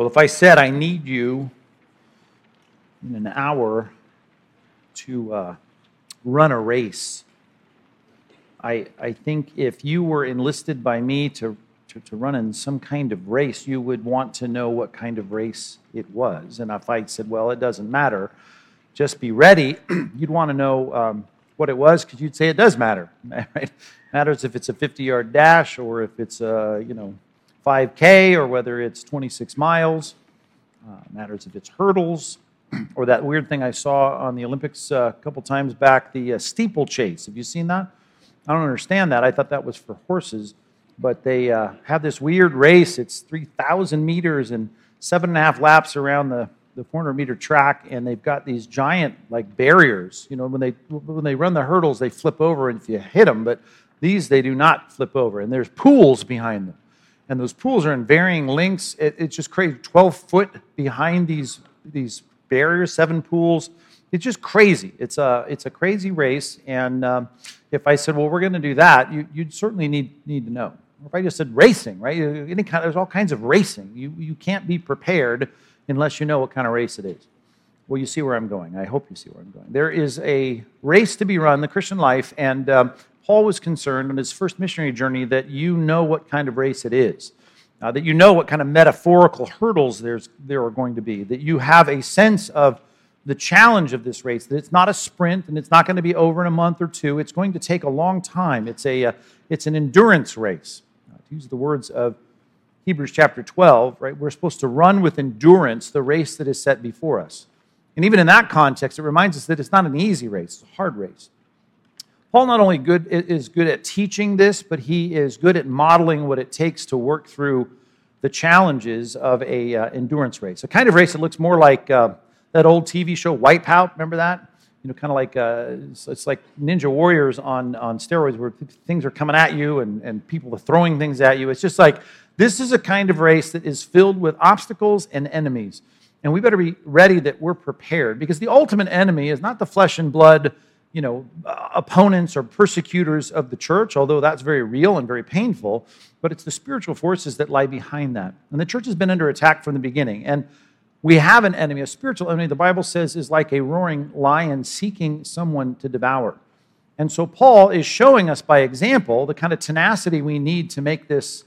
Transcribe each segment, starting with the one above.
Well, if I said I need you in an hour to uh, run a race, I, I think if you were enlisted by me to, to, to, run in some kind of race, you would want to know what kind of race it was. And if I said, well, it doesn't matter, just be ready, you'd want to know um, what it was because you'd say it does matter. Right? Matters if it's a 50 yard dash or if it's a, you know, 5K or whether it's 26 miles. Uh, matters if it's hurdles or that weird thing I saw on the Olympics uh, a couple times back, the uh, steeplechase. Have you seen that? I don't understand that. I thought that was for horses, but they uh, have this weird race. It's 3,000 meters and seven and a half laps around the, the 400 meter track, and they've got these giant like barriers. You know, when they when they run the hurdles, they flip over, and if you hit them, but these they do not flip over, and there's pools behind them and those pools are in varying lengths. It, it's just crazy. 12 foot behind these, these barriers, seven pools. It's just crazy. It's a, it's a crazy race. And um, if I said, well, we're going to do that, you, would certainly need, need to know. If I just said racing, right? Any kind, there's all kinds of racing. You, you can't be prepared unless you know what kind of race it is. Well, you see where I'm going. I hope you see where I'm going. There is a race to be run, the Christian life, and um, Paul was concerned on his first missionary journey that you know what kind of race it is, uh, that you know what kind of metaphorical hurdles there's, there are going to be, that you have a sense of the challenge of this race, that it's not a sprint and it's not going to be over in a month or two. It's going to take a long time. It's, a, uh, it's an endurance race. Uh, to use the words of Hebrews chapter 12, right, we're supposed to run with endurance the race that is set before us. And even in that context, it reminds us that it's not an easy race, it's a hard race. Paul not only good, is good at teaching this, but he is good at modeling what it takes to work through the challenges of a uh, endurance race, a kind of race that looks more like uh, that old TV show Wipeout. Remember that? You know, kind of like uh, it's, it's, like Ninja Warriors on on steroids, where things are coming at you and and people are throwing things at you. It's just like this is a kind of race that is filled with obstacles and enemies, and we better be ready that we're prepared because the ultimate enemy is not the flesh and blood you know, opponents or persecutors of the church, although that's very real and very painful, but it's the spiritual forces that lie behind that. And the church has been under attack from the beginning. And we have an enemy, a spiritual enemy, the Bible says is like a roaring lion seeking someone to devour. And so Paul is showing us by example the kind of tenacity we need to make this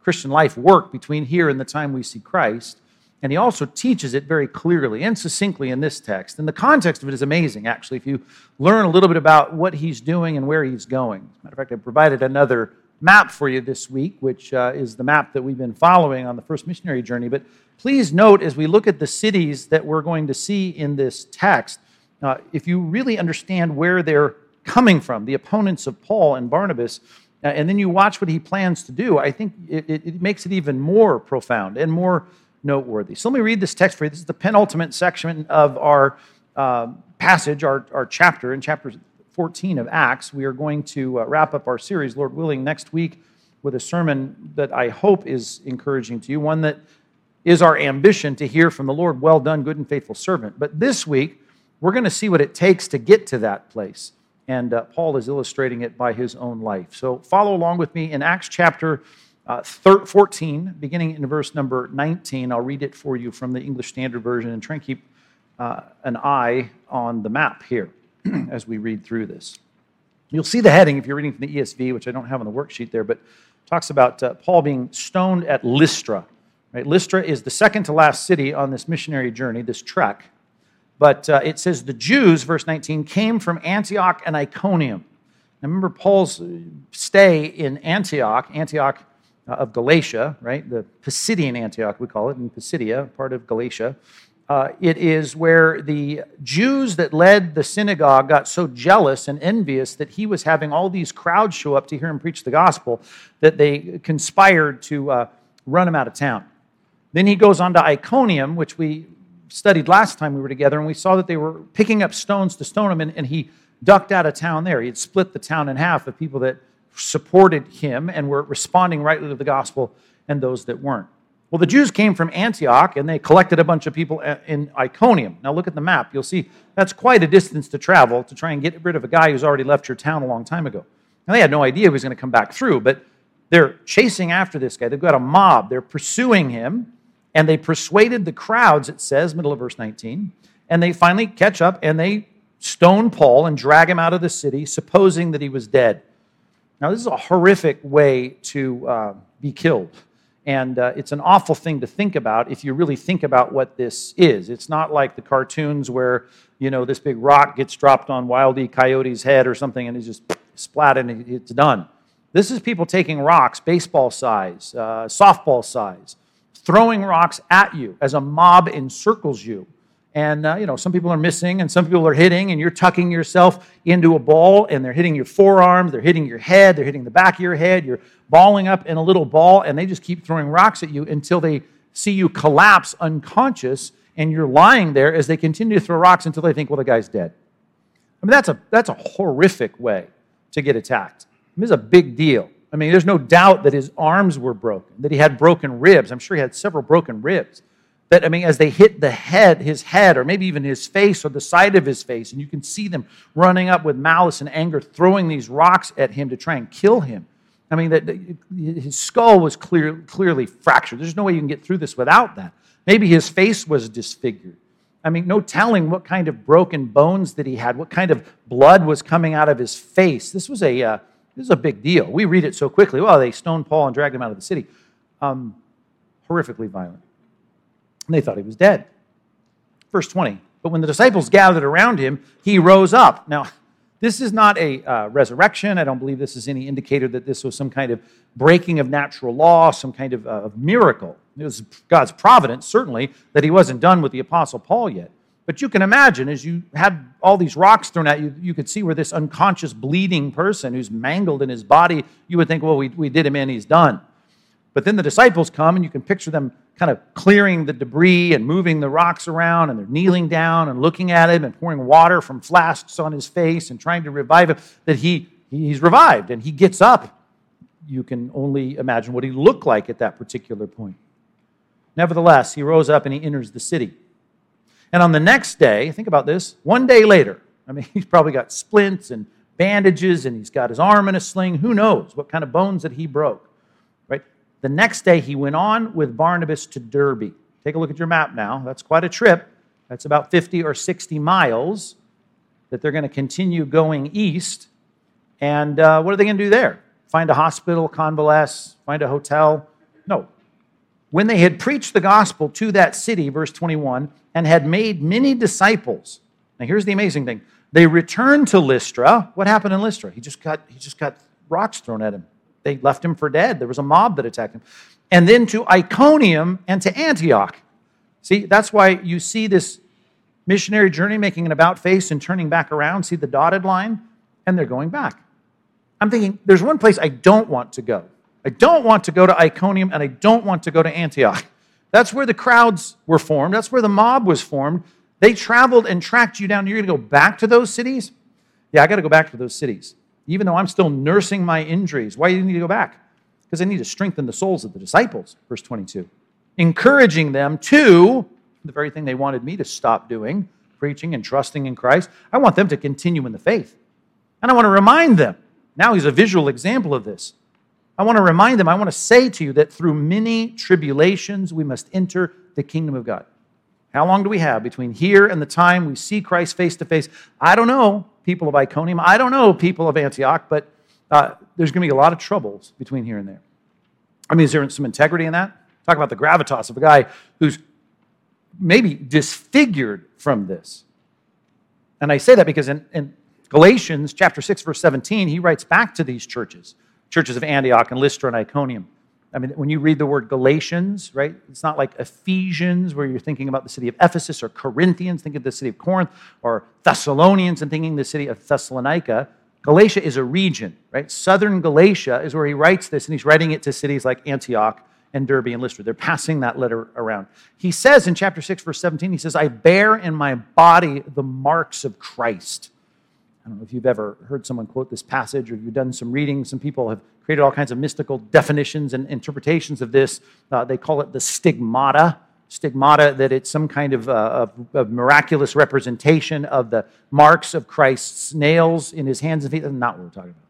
Christian life work between here and the time we see Christ. And he also teaches it very clearly and succinctly in this text. And the context of it is amazing, actually, if you learn a little bit about what he's doing and where he's going. As a matter of fact, I provided another map for you this week, which uh, is the map that we've been following on the first missionary journey. But please note as we look at the cities that we're going to see in this text, uh, if you really understand where they're coming from, the opponents of Paul and Barnabas, uh, and then you watch what he plans to do, I think it, it, it makes it even more profound and more noteworthy. So let me read this text for you. This is the penultimate section of our uh, passage, our, our chapter, in chapter 14 of Acts. We are going to uh, wrap up our series, Lord willing, next week with a sermon that I hope is encouraging to you, one that is our ambition to hear from the Lord, well done, good and faithful servant. But this week, we're going to see what it takes to get to that place. And uh, Paul is illustrating it by his own life. So follow along with me in Acts chapter uh, 14, beginning in verse number 19. I'll read it for you from the English Standard Version and try and keep uh, an eye on the map here as we read through this. You'll see the heading if you're reading from the ESV, which I don't have on the worksheet there, but talks about uh, Paul being stoned at Lystra. Right? Lystra is the second to last city on this missionary journey, this trek. But uh, it says the Jews, verse 19, came from Antioch and Iconium. Now remember Paul's stay in Antioch. Antioch uh, of Galatia, right? The Pisidian Antioch, we call it, in Pisidia, part of Galatia. Uh, it is where the Jews that led the synagogue got so jealous and envious that he was having all these crowds show up to hear him preach the gospel that they conspired to uh, run him out of town. Then he goes on to Iconium, which we studied last time we were together, and we saw that they were picking up stones to stone him, and, and he ducked out of town there. He had split the town in half of people that supported him and were responding rightly to the gospel and those that weren't. Well, the Jews came from Antioch and they collected a bunch of people in Iconium. Now, look at the map. You'll see that's quite a distance to travel to try and get rid of a guy who's already left your town a long time ago. Now, they had no idea he was going to come back through, but they're chasing after this guy. They've got a mob, they're pursuing him. And they persuaded the crowds, it says, middle of verse 19. And they finally catch up and they stone Paul and drag him out of the city, supposing that he was dead. Now, this is a horrific way to uh, be killed. And uh, it's an awful thing to think about if you really think about what this is. It's not like the cartoons where, you know, this big rock gets dropped on Wildy Coyote's head or something and it's just splat and it's done. This is people taking rocks, baseball size, uh, softball size, throwing rocks at you as a mob encircles you and uh, you know some people are missing and some people are hitting and you're tucking yourself into a ball and they're hitting your forearms they're hitting your head they're hitting the back of your head you're balling up in a little ball and they just keep throwing rocks at you until they see you collapse unconscious and you're lying there as they continue to throw rocks until they think well the guy's dead. I mean that's a that's a horrific way to get attacked. I mean, a big deal. I mean there's no doubt that his arms were broken that he had broken ribs. I'm sure he had several broken ribs that, I mean, as they hit the head, his head, or maybe even his face or the side of his face, and you can see them running up with malice and anger, throwing these rocks at him to try and kill him. I mean, that his skull was clear, clearly fractured. There's no way you can get through this without that. Maybe his face was disfigured. I mean, no telling what kind of broken bones that he had, what kind of blood was coming out of his face. This was a, uh, this was a big deal. We read it so quickly. Well, they stoned Paul and dragged him out of the city. Um, horrifically violent and they thought he was dead. Verse 20. But when the disciples gathered around him, he rose up. Now, this is not a uh, resurrection. I don't believe this is any indicator that this was some kind of breaking of natural law, some kind of uh, miracle. It was God's providence, certainly, that he wasn't done with the Apostle Paul yet. But you can imagine, as you had all these rocks thrown at you, you could see where this unconscious, bleeding person who's mangled in his body, you would think, well, we, we did him in, he's done. But then the disciples come, and you can picture them kind of clearing the debris and moving the rocks around, and they're kneeling down and looking at him and pouring water from flasks on his face and trying to revive him. That he, he's revived and he gets up. You can only imagine what he looked like at that particular point. Nevertheless, he rose up and he enters the city. And on the next day, think about this, one day later, I mean, he's probably got splints and bandages and he's got his arm in a sling. Who knows what kind of bones that he broke? The next day, he went on with Barnabas to Derbe. Take a look at your map now. That's quite a trip. That's about 50 or 60 miles that they're going to continue going east. And uh, what are they going to do there? Find a hospital, convalesce, find a hotel? No. When they had preached the gospel to that city, verse 21, and had made many disciples. Now here's the amazing thing. They returned to Lystra. What happened in Lystra? He just got, he just got rocks thrown at him they left him for dead. There was a mob that attacked him. And then to Iconium and to Antioch. See, that's why you see this missionary journey making an about face and turning back around. See the dotted line? And they're going back. I'm thinking, there's one place I don't want to go. I don't want to go to Iconium and I don't want to go to Antioch. That's where the crowds were formed. That's where the mob was formed. They traveled and tracked you down. You're going to go back to those cities? Yeah, I got to go back to those cities even though I'm still nursing my injuries. Why do you need to go back? Because I need to strengthen the souls of the disciples, verse 22. Encouraging them to the very thing they wanted me to stop doing, preaching and trusting in Christ. I want them to continue in the faith. And I want to remind them. Now he's a visual example of this. I want to remind them, I want to say to you that through many tribulations we must enter the kingdom of God. How long do we have between here and the time we see Christ face to face? I don't know people of Iconium. I don't know people of Antioch, but uh, there's going to be a lot of troubles between here and there. I mean, is there some integrity in that? Talk about the gravitas of a guy who's maybe disfigured from this. And I say that because in, in Galatians chapter 6, verse 17, he writes back to these churches, churches of Antioch and Lystra and Iconium. I mean, when you read the word Galatians, right, it's not like Ephesians where you're thinking about the city of Ephesus or Corinthians, thinking of the city of Corinth, or Thessalonians and thinking the city of Thessalonica. Galatia is a region, right? Southern Galatia is where he writes this, and he's writing it to cities like Antioch and Derbe and Lystra. They're passing that letter around. He says in chapter 6, verse 17, he says, I bear in my body the marks of Christ. I don't know if you've ever heard someone quote this passage or you've done some reading. Some people have created all kinds of mystical definitions and interpretations of this. Uh, they call it the stigmata. Stigmata, that it's some kind of, uh, of, of, miraculous representation of the marks of Christ's nails in his hands and feet. That's not what we're talking about.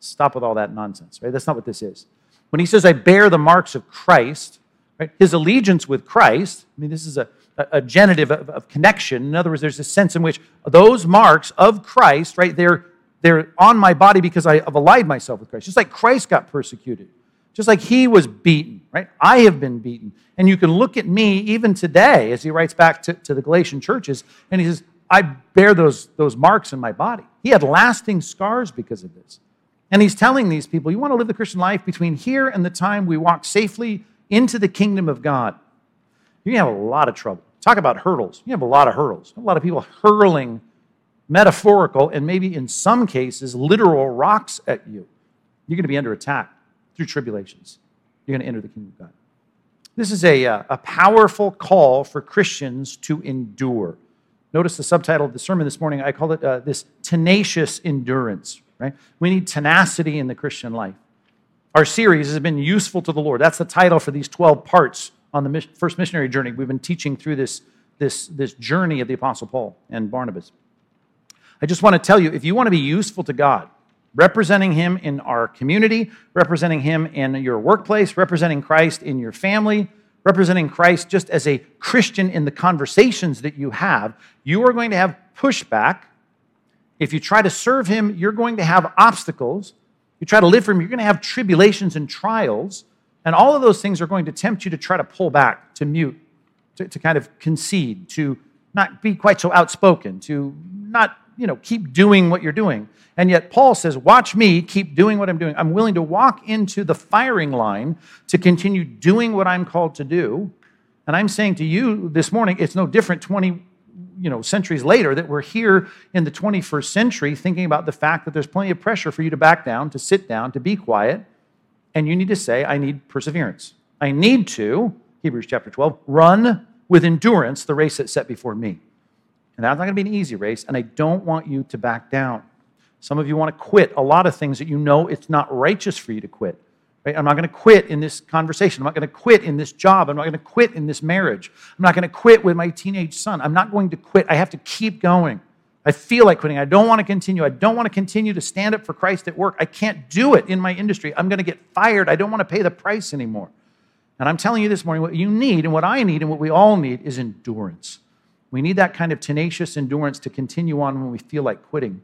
Stop with all that nonsense, right? That's not what this is. When he says, I bear the marks of Christ, Right? His allegiance with Christ, I mean, this is a, a genitive of, of connection. In other words, there's a sense in which those marks of Christ, right, they're, they're on my body because I have allied myself with Christ. Just like Christ got persecuted, just like he was beaten, right? I have been beaten. And you can look at me even today as he writes back to, to the Galatian churches, and he says, I bear those, those marks in my body. He had lasting scars because of this. And he's telling these people, you want to live the Christian life between here and the time we walk safely into the kingdom of God. You're going to have a lot of trouble. Talk about hurdles. You have a lot of hurdles. A lot of people hurling metaphorical and maybe in some cases literal rocks at you. You're going to be under attack through tribulations. You're going to enter the kingdom of God. This is a, uh, a powerful call for Christians to endure. Notice the subtitle of the sermon this morning. I call it uh, this tenacious endurance, right? We need tenacity in the Christian life. Our series has been useful to the Lord. That's the title for these 12 parts on the first missionary journey. We've been teaching through this, this, this journey of the Apostle Paul and Barnabas. I just want to tell you if you want to be useful to God, representing Him in our community, representing Him in your workplace, representing Christ in your family, representing Christ just as a Christian in the conversations that you have, you are going to have pushback. If you try to serve Him, you're going to have obstacles. You try to live for Him, you're going to have tribulations and trials. And all of those things are going to tempt you to try to pull back, to mute, to, to kind of concede, to not be quite so outspoken, to not you know, keep doing what you're doing. And yet Paul says, watch me keep doing what I'm doing. I'm willing to walk into the firing line to continue doing what I'm called to do. And I'm saying to you this morning, it's no different 20 you know, centuries later that we're here in the 21st century thinking about the fact that there's plenty of pressure for you to back down, to sit down, to be quiet. And you need to say, I need perseverance. I need to, Hebrews chapter 12, run with endurance the race that's set before me. And that's not going to be an easy race, and I don't want you to back down. Some of you want to quit a lot of things that you know it's not righteous for you to quit. Right? I'm not going to quit in this conversation. I'm not going to quit in this job. I'm not going to quit in this marriage. I'm not going to quit with my teenage son. I'm not going to quit. I have to keep going. I feel like quitting. I don't want to continue. I don't want to continue to stand up for Christ at work. I can't do it in my industry. I'm going to get fired. I don't want to pay the price anymore. And I'm telling you this morning what you need and what I need and what we all need is endurance. We need that kind of tenacious endurance to continue on when we feel like quitting.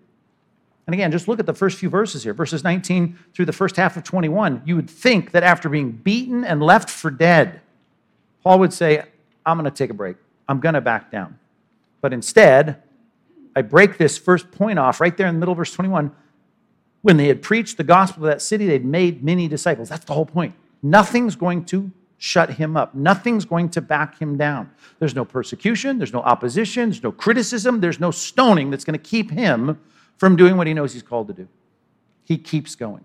And again, just look at the first few verses here, verses 19 through the first half of 21. You would think that after being beaten and left for dead, Paul would say, I'm going to take a break. I'm going to back down. But instead, I break this first point off right there in the middle of verse 21. When they had preached the gospel of that city, they'd made many disciples. That's the whole point. Nothing's going to shut him up. Nothing's going to back him down. There's no persecution, there's no opposition, there's no criticism, there's no stoning that's going to keep him from doing what he knows he's called to do. He keeps going.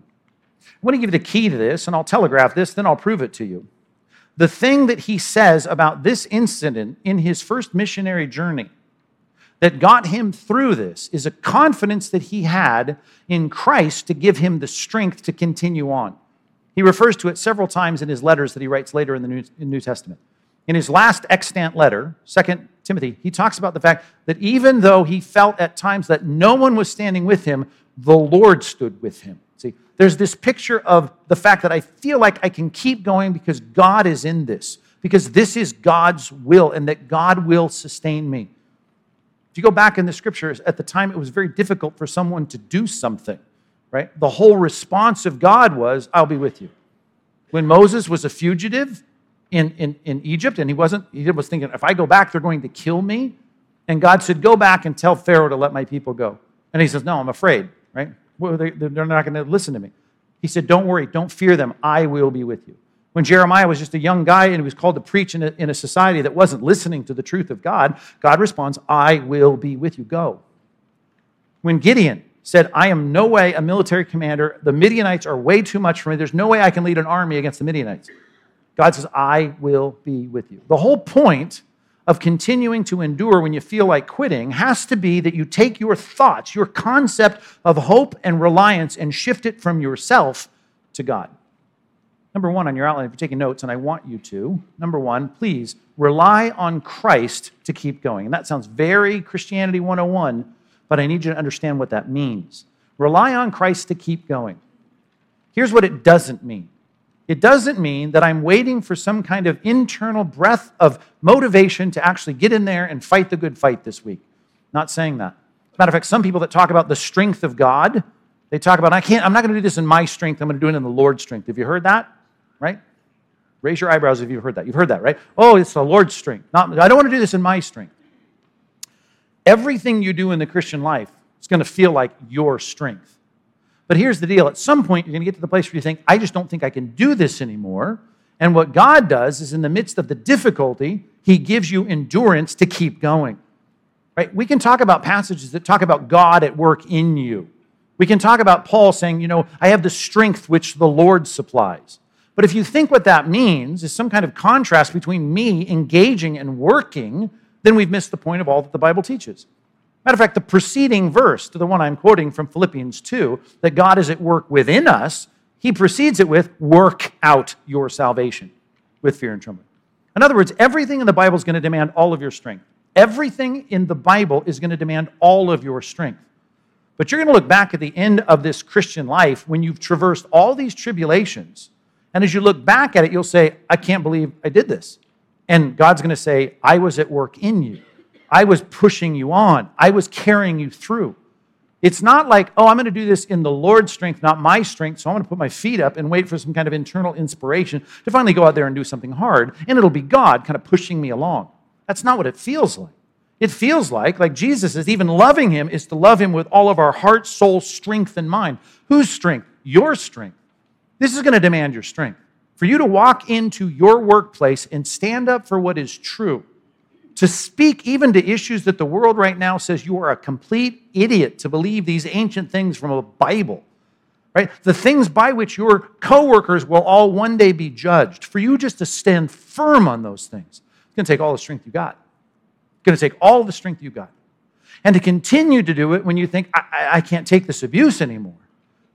I want to give you the key to this, and I'll telegraph this, then I'll prove it to you. The thing that he says about this incident in his first missionary journey that got him through this is a confidence that he had in Christ to give him the strength to continue on. He refers to it several times in his letters that he writes later in the New, in New Testament. In his last extant letter, 2 Timothy, he talks about the fact that even though he felt at times that no one was standing with him, the Lord stood with him. See, there's this picture of the fact that I feel like I can keep going because God is in this, because this is God's will, and that God will sustain me. If you go back in the scriptures, at the time it was very difficult for someone to do something right? The whole response of God was, I'll be with you. When Moses was a fugitive in, in, in Egypt, and he wasn't, he was thinking, if I go back, they're going to kill me. And God said, Go back and tell Pharaoh to let my people go. And he says, No, I'm afraid, right? Well, they, they're not going to listen to me. He said, Don't worry, don't fear them. I will be with you. When Jeremiah was just a young guy and he was called to preach in a, in a society that wasn't listening to the truth of God, God responds, I will be with you. Go. When Gideon said, I am no way a military commander. The Midianites are way too much for me. There's no way I can lead an army against the Midianites. God says, I will be with you. The whole point of continuing to endure when you feel like quitting has to be that you take your thoughts, your concept of hope and reliance, and shift it from yourself to God. Number one on your outline, if you're taking notes, and I want you to, number one, please rely on Christ to keep going. And that sounds very Christianity 101 but I need you to understand what that means. Rely on Christ to keep going. Here's what it doesn't mean It doesn't mean that I'm waiting for some kind of internal breath of motivation to actually get in there and fight the good fight this week. Not saying that. Matter of fact, some people that talk about the strength of God, they talk about, I can't, I'm not going to do this in my strength, I'm going to do it in the Lord's strength. Have you heard that? Right? Raise your eyebrows if you've heard that. You've heard that, right? Oh, it's the Lord's strength. Not, I don't want to do this in my strength. Everything you do in the Christian life is going to feel like your strength. But here's the deal at some point, you're going to get to the place where you think, I just don't think I can do this anymore. And what God does is, in the midst of the difficulty, He gives you endurance to keep going. Right? We can talk about passages that talk about God at work in you. We can talk about Paul saying, you know, I have the strength which the Lord supplies. But if you think what that means is some kind of contrast between me engaging and working, then we've missed the point of all that the Bible teaches. Matter of fact, the preceding verse to the one I'm quoting from Philippians 2, that God is at work within us, he precedes it with, work out your salvation with fear and trembling. In other words, everything in the Bible is going to demand all of your strength. Everything in the Bible is going to demand all of your strength. But you're going to look back at the end of this Christian life when you've traversed all these tribulations and as you look back at it, you'll say, I can't believe I did this. And God's going to say, I was at work in you. I was pushing you on. I was carrying you through. It's not like, oh, I'm going to do this in the Lord's strength, not my strength. So I'm going to put my feet up and wait for some kind of internal inspiration to finally go out there and do something hard. And it'll be God kind of pushing me along. That's not what it feels like. It feels like, like Jesus is even loving him, is to love him with all of our heart, soul, strength, and mind. Whose strength? Your strength. This is going to demand your strength. For you to walk into your workplace and stand up for what is true, to speak even to issues that the world right now says you are a complete idiot to believe these ancient things from a Bible, right? The things by which your coworkers will all one day be judged. For you just to stand firm on those things, it's going to take all the strength you got. It's going to take all the strength you got. And to continue to do it when you think, I, I can't take this abuse anymore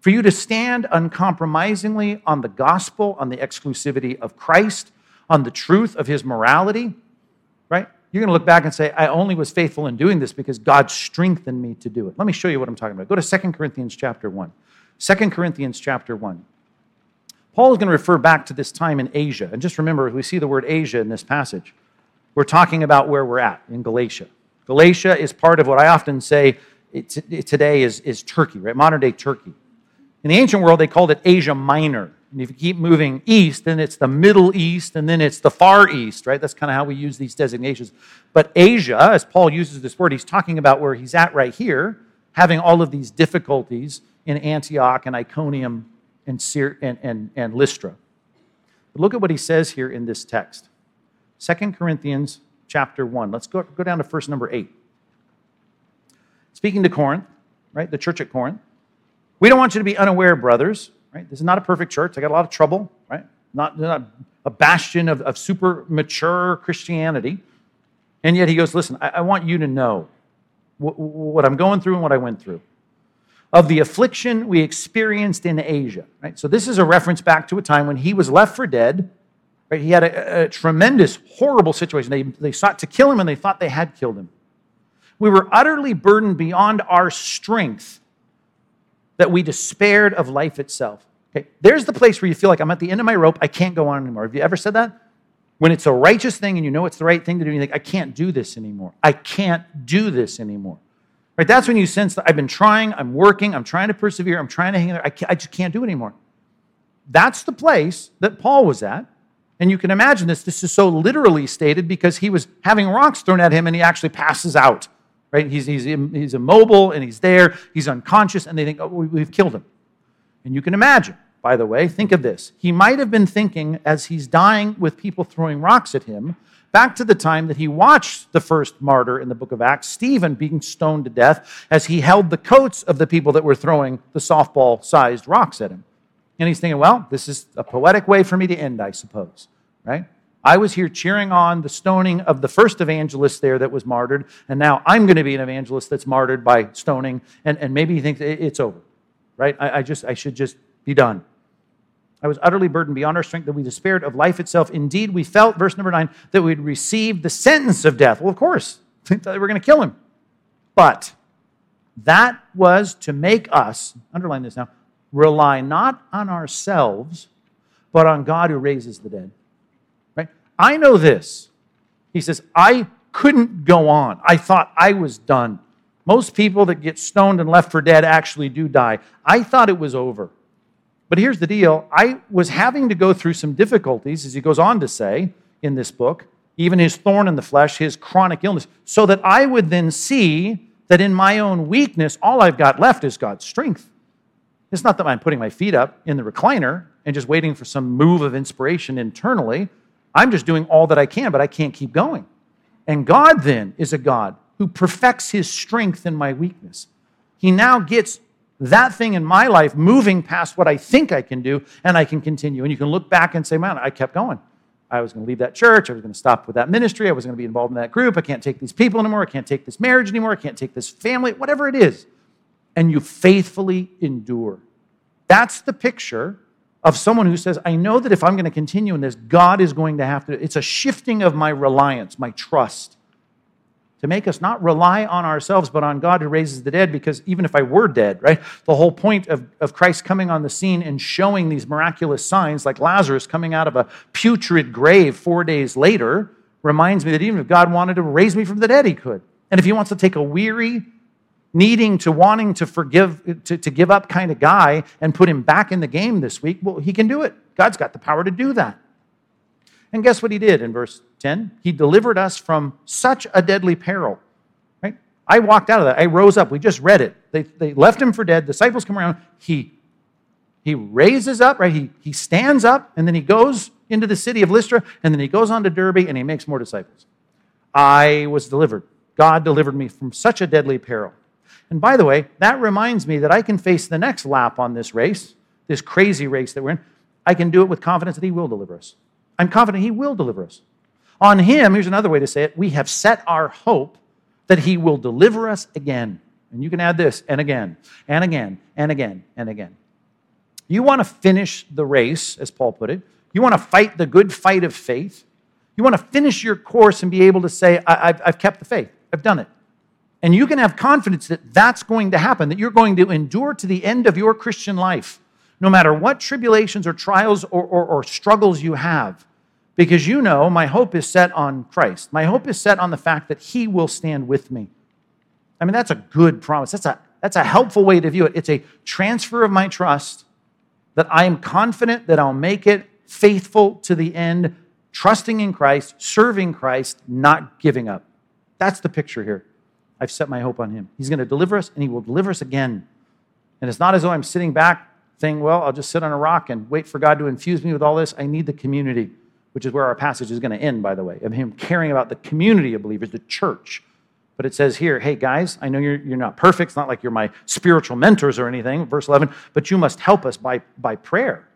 for you to stand uncompromisingly on the gospel, on the exclusivity of Christ, on the truth of his morality, right? You're going to look back and say, I only was faithful in doing this because God strengthened me to do it. Let me show you what I'm talking about. Go to 2 Corinthians chapter 1. 2 Corinthians chapter 1. Paul is going to refer back to this time in Asia. And just remember, we see the word Asia in this passage. We're talking about where we're at in Galatia. Galatia is part of what I often say today is, is Turkey, right? Modern day Turkey. In the ancient world, they called it Asia Minor. And if you keep moving east, then it's the Middle East, and then it's the Far East, right? That's kind of how we use these designations. But Asia, as Paul uses this word, he's talking about where he's at right here, having all of these difficulties in Antioch and Iconium and, and, and, and Lystra. But look at what he says here in this text. 2 Corinthians chapter 1. Let's go, go down to verse number 8. Speaking to Corinth, right? The church at Corinth. We don't want you to be unaware, brothers, right? This is not a perfect church. I got a lot of trouble, right? Not, not a bastion of, of super mature Christianity. And yet he goes, listen, I, I want you to know what, what I'm going through and what I went through. Of the affliction we experienced in Asia, right? So this is a reference back to a time when he was left for dead. Right? He had a, a tremendous, horrible situation. They, they sought to kill him and they thought they had killed him. We were utterly burdened beyond our strength that we despaired of life itself. Okay, there's the place where you feel like I'm at the end of my rope, I can't go on anymore. Have you ever said that? When it's a righteous thing and you know it's the right thing to do, you think, I can't do this anymore. I can't do this anymore. Right? That's when you sense that I've been trying, I'm working, I'm trying to persevere, I'm trying to hang there, I, I just can't do it anymore. That's the place that Paul was at. And you can imagine this. This is so literally stated because he was having rocks thrown at him and he actually passes out right? He's, he's, he's immobile and he's there, he's unconscious, and they think, oh, we've killed him. And you can imagine, by the way, think of this. He might have been thinking as he's dying with people throwing rocks at him, back to the time that he watched the first martyr in the book of Acts, Stephen, being stoned to death as he held the coats of the people that were throwing the softball sized rocks at him. And he's thinking, well, this is a poetic way for me to end, I suppose, right? I was here cheering on the stoning of the first evangelist there that was martyred, and now I'm going to be an evangelist that's martyred by stoning, and, and maybe he thinks it's over, right? I, I just, I should just be done. I was utterly burdened beyond our strength that we despaired of life itself. Indeed, we felt, verse number nine, that we'd received the sentence of death. Well, of course, they were going to kill him. But that was to make us, underline this now, rely not on ourselves, but on God who raises the dead. I know this. He says, I couldn't go on. I thought I was done. Most people that get stoned and left for dead actually do die. I thought it was over. But here's the deal I was having to go through some difficulties, as he goes on to say in this book, even his thorn in the flesh, his chronic illness, so that I would then see that in my own weakness, all I've got left is God's strength. It's not that I'm putting my feet up in the recliner and just waiting for some move of inspiration internally. I'm just doing all that I can, but I can't keep going. And God then is a God who perfects his strength in my weakness. He now gets that thing in my life moving past what I think I can do, and I can continue. And you can look back and say, man, I kept going. I was going to leave that church. I was going to stop with that ministry. I was going to be involved in that group. I can't take these people anymore. I can't take this marriage anymore. I can't take this family, whatever it is and you faithfully endure. That's the picture of someone who says, I know that if I'm going to continue in this, God is going to have to. It's a shifting of my reliance, my trust, to make us not rely on ourselves, but on God who raises the dead. Because even if I were dead, right, the whole point of, of Christ coming on the scene and showing these miraculous signs, like Lazarus coming out of a putrid grave four days later, reminds me that even if God wanted to raise me from the dead, he could. And if he wants to take a weary, needing to wanting to forgive to, to give up kind of guy and put him back in the game this week well he can do it. God's got the power to do that. And guess what he did in verse 10 he delivered us from such a deadly peril right? I walked out of that. I rose up. We just read it. They, they left him for dead. Disciples come around. He he raises up right? He, he stands up and then he goes into the city of Lystra and then he goes on to Derbe and he makes more disciples. I was delivered. God delivered me from such a deadly peril and by the way, that reminds me that I can face the next lap on this race, this crazy race that we're in. I can do it with confidence that He will deliver us. I'm confident He will deliver us. On Him, here's another way to say it we have set our hope that He will deliver us again. And you can add this, and again, and again, and again, and again. You want to finish the race, as Paul put it. You want to fight the good fight of faith. You want to finish your course and be able to say, I- have kept the faith. I've done it. And you can have confidence that that's going to happen, that you're going to endure to the end of your Christian life, no matter what tribulations or trials or, or, or, struggles you have. Because you know, my hope is set on Christ. My hope is set on the fact that He will stand with me. I mean, that's a good promise. That's a, that's a helpful way to view it. It's a transfer of my trust that I am confident that I'll make it faithful to the end, trusting in Christ, serving Christ, not giving up. That's the picture here. I've set my hope on him. He's going to deliver us, and he will deliver us again. And it's not as though I'm sitting back saying, well, I'll just sit on a rock and wait for God to infuse me with all this. I need the community, which is where our passage is going to end, by the way, of him caring about the community of believers, the church. But it says here, hey, guys, I know you're, you're not perfect. It's not like you're my spiritual mentors or anything, verse 11, but you must help us by, by prayer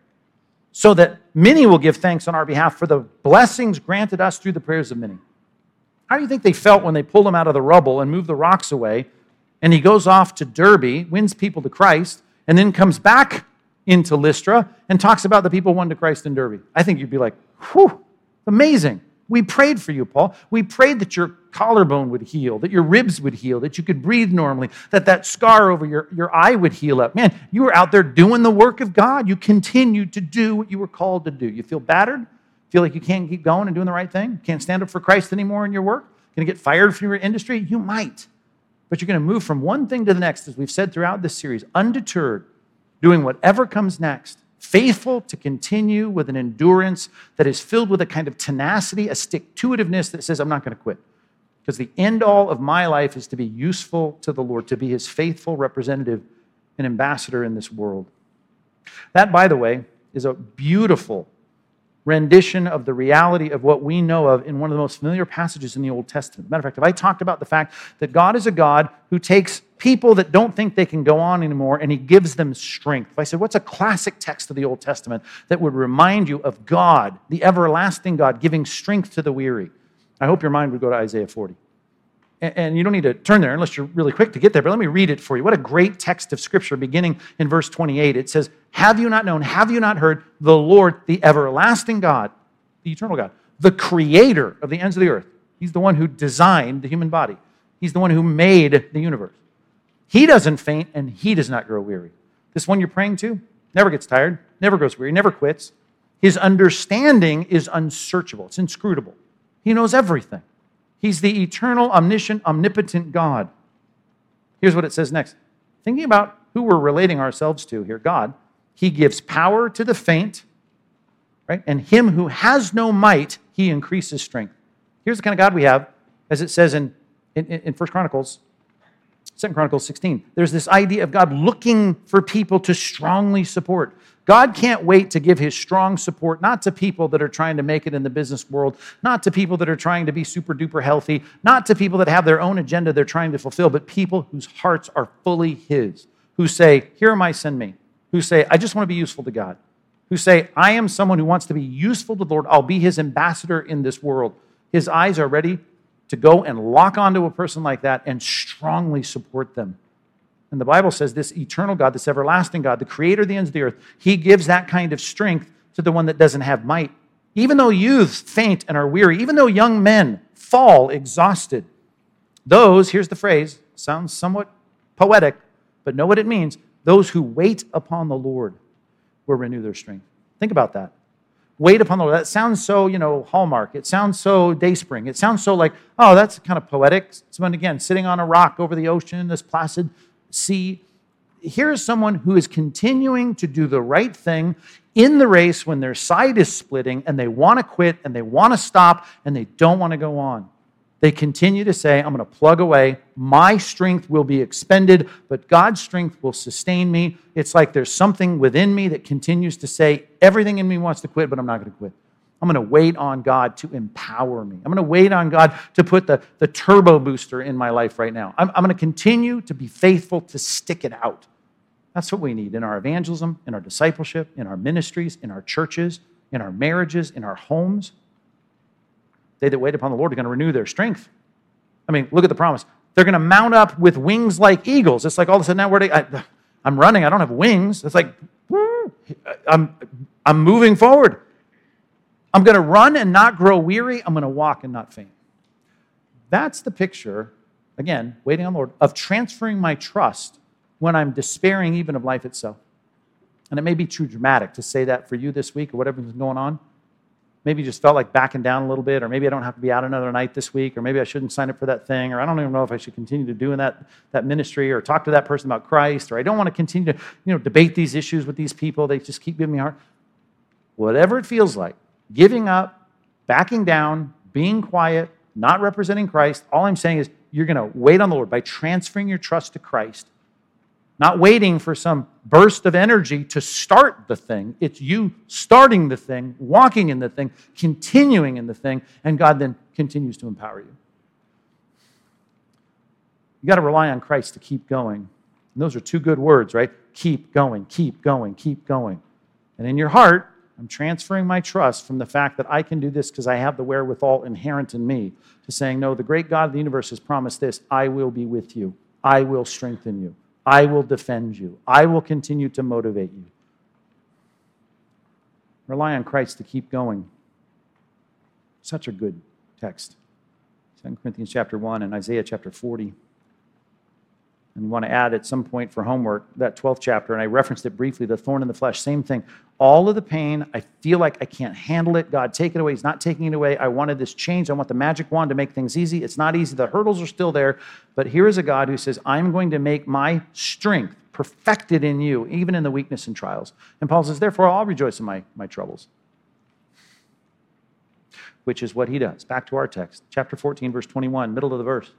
so that many will give thanks on our behalf for the blessings granted us through the prayers of many. How do you think they felt when they pulled him out of the rubble and moved the rocks away? And he goes off to Derbe, wins people to Christ, and then comes back into Lystra and talks about the people won to Christ in Derbe. I think you'd be like, whew, amazing. We prayed for you, Paul. We prayed that your collarbone would heal, that your ribs would heal, that you could breathe normally, that that scar over your, your eye would heal up. Man, you were out there doing the work of God. You continued to do what you were called to do. You feel battered? Feel like you can't keep going and doing the right thing? Can't stand up for Christ anymore in your work? Going to get fired from your industry? You might. But you're going to move from one thing to the next, as we've said throughout this series, undeterred, doing whatever comes next, faithful to continue with an endurance that is filled with a kind of tenacity, a stick to itiveness that says, I'm not going to quit. Because the end all of my life is to be useful to the Lord, to be his faithful representative and ambassador in this world. That, by the way, is a beautiful rendition of the reality of what we know of in one of the most familiar passages in the Old Testament. Matter of fact, if I talked about the fact that God is a God who takes people that don't think they can go on anymore and he gives them strength. If I said, what's a classic text of the Old Testament that would remind you of God, the everlasting God, giving strength to the weary? I hope your mind would go to Isaiah 40. And you don't need to turn there unless you're really quick to get there, but let me read it for you. What a great text of scripture beginning in verse 28. It says, Have you not known, have you not heard, the Lord, the everlasting God, the eternal God, the creator of the ends of the earth? He's the one who designed the human body, He's the one who made the universe. He doesn't faint and He does not grow weary. This one you're praying to never gets tired, never grows weary, never quits. His understanding is unsearchable, it's inscrutable. He knows everything. He's the eternal, omniscient, omnipotent God. Here's what it says next. Thinking about who we're relating ourselves to here, God, He gives power to the faint, right? And him who has no might, He increases strength. Here's the kind of God we have, as it says in, in, in 1 Chronicles, 2 Chronicles 16. There's this idea of God looking for people to strongly support. God can't wait to give his strong support, not to people that are trying to make it in the business world, not to people that are trying to be super duper healthy, not to people that have their own agenda they're trying to fulfill, but people whose hearts are fully his, who say, Here am I, send me, who say, I just want to be useful to God, who say, I am someone who wants to be useful to the Lord. I'll be his ambassador in this world. His eyes are ready to go and lock onto a person like that and strongly support them. And the Bible says this eternal God, this everlasting God, the creator of the ends of the earth, he gives that kind of strength to the one that doesn't have might. Even though youths faint and are weary, even though young men fall exhausted, those, here's the phrase, sounds somewhat poetic, but know what it means. Those who wait upon the Lord will renew their strength. Think about that. Wait upon the Lord. That sounds so, you know, hallmark. It sounds so DaySpring. It sounds so like, oh, that's kind of poetic. Someone, again, sitting on a rock over the ocean, this placid see, here's someone who is continuing to do the right thing in the race when their side is splitting and they want to quit and they want to stop and they don't want to go on. They continue to say, I'm going to plug away. My strength will be expended, but God's strength will sustain me. It's like there's something within me that continues to say, everything in me wants to quit, but I'm not going to quit. I'm going to wait on God to empower me. I'm going to wait on God to put the, the turbo booster in my life right now. I'm, I'm going to continue to be faithful to stick it out. That's what we need in our evangelism, in our discipleship, in our ministries, in our churches, in our marriages, in our homes. They that wait upon the Lord are going to renew their strength. I mean, look at the promise. They're going to mount up with wings like eagles. It's like all of a sudden now we're, I, I'm running. I don't have wings. It's like, I'm, I'm moving forward. I'm going to run and not grow weary. I'm going to walk and not faint. That's the picture, again, waiting on the Lord, of transferring my trust when I'm despairing even of life itself. And it may be too dramatic to say that for you this week or whatever's going on. Maybe you just felt like backing down a little bit, or maybe I don't have to be out another night this week, or maybe I shouldn't sign up for that thing, or I don't even know if I should continue to do that, that ministry or talk to that person about Christ, or I don't want to continue to you know, debate these issues with these people. They just keep giving me heart. Whatever it feels like, giving up, backing down, being quiet, not representing Christ. All I'm saying is you're going to wait on the Lord by transferring your trust to Christ, not waiting for some burst of energy to start the thing. It's you starting the thing, walking in the thing, continuing in the thing, and God then continues to empower you. You got to rely on Christ to keep going. And those are two good words, right? Keep going, keep going, keep going. And in your heart, I'm transferring my trust from the fact that I can do this because I have the wherewithal inherent in me to saying, No, the great God of the universe has promised this I will be with you, I will strengthen you, I will defend you, I will continue to motivate you. Rely on Christ to keep going. Such a good text. 2 Corinthians chapter 1 and Isaiah chapter 40 and you want to add at some point for homework that 12th chapter, and I referenced it briefly the thorn in the flesh, same thing. All of the pain, I feel like I can't handle it. God, take it away. He's not taking it away. I wanted this change. I want the magic wand to make things easy. It's not easy. The hurdles are still there. But here is a God who says, I'm going to make my strength perfected in you, even in the weakness and trials. And Paul says, Therefore, I'll rejoice in my, my troubles. Which is what he does. Back to our text, chapter 14, verse 21, middle of the verse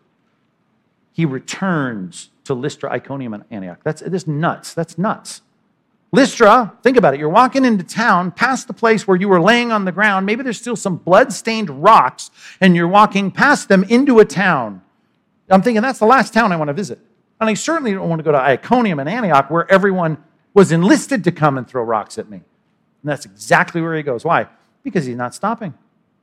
he returns to Lystra, Iconium, and Antioch. That's, that's nuts. That's nuts. Lystra, think about it. You're walking into town past the place where you were laying on the ground. Maybe there's still some blood-stained rocks, and you're walking past them into a town. I'm thinking that's the last town I want to visit. And I certainly don't want to go to Iconium and Antioch where everyone was enlisted to come and throw rocks at me. And that's exactly where he goes. Why? Because he's not stopping.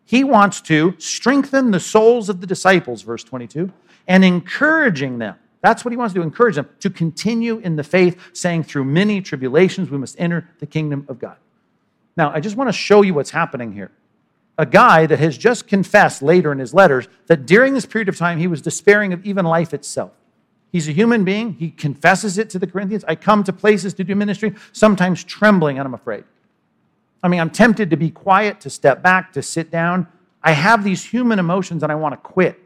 He wants to strengthen the souls of the disciples, verse 22 and encouraging them. That's what he wants to do, encourage them to continue in the faith, saying, through many tribulations, we must enter the kingdom of God. Now, I just want to show you what's happening here. A guy that has just confessed later in his letters that during this period of time, he was despairing of even life itself. He's a human being. He confesses it to the Corinthians. I come to places to do ministry, sometimes trembling, and I'm afraid. I mean, I'm tempted to be quiet, to step back, to sit down. I have these human emotions and I want to quit.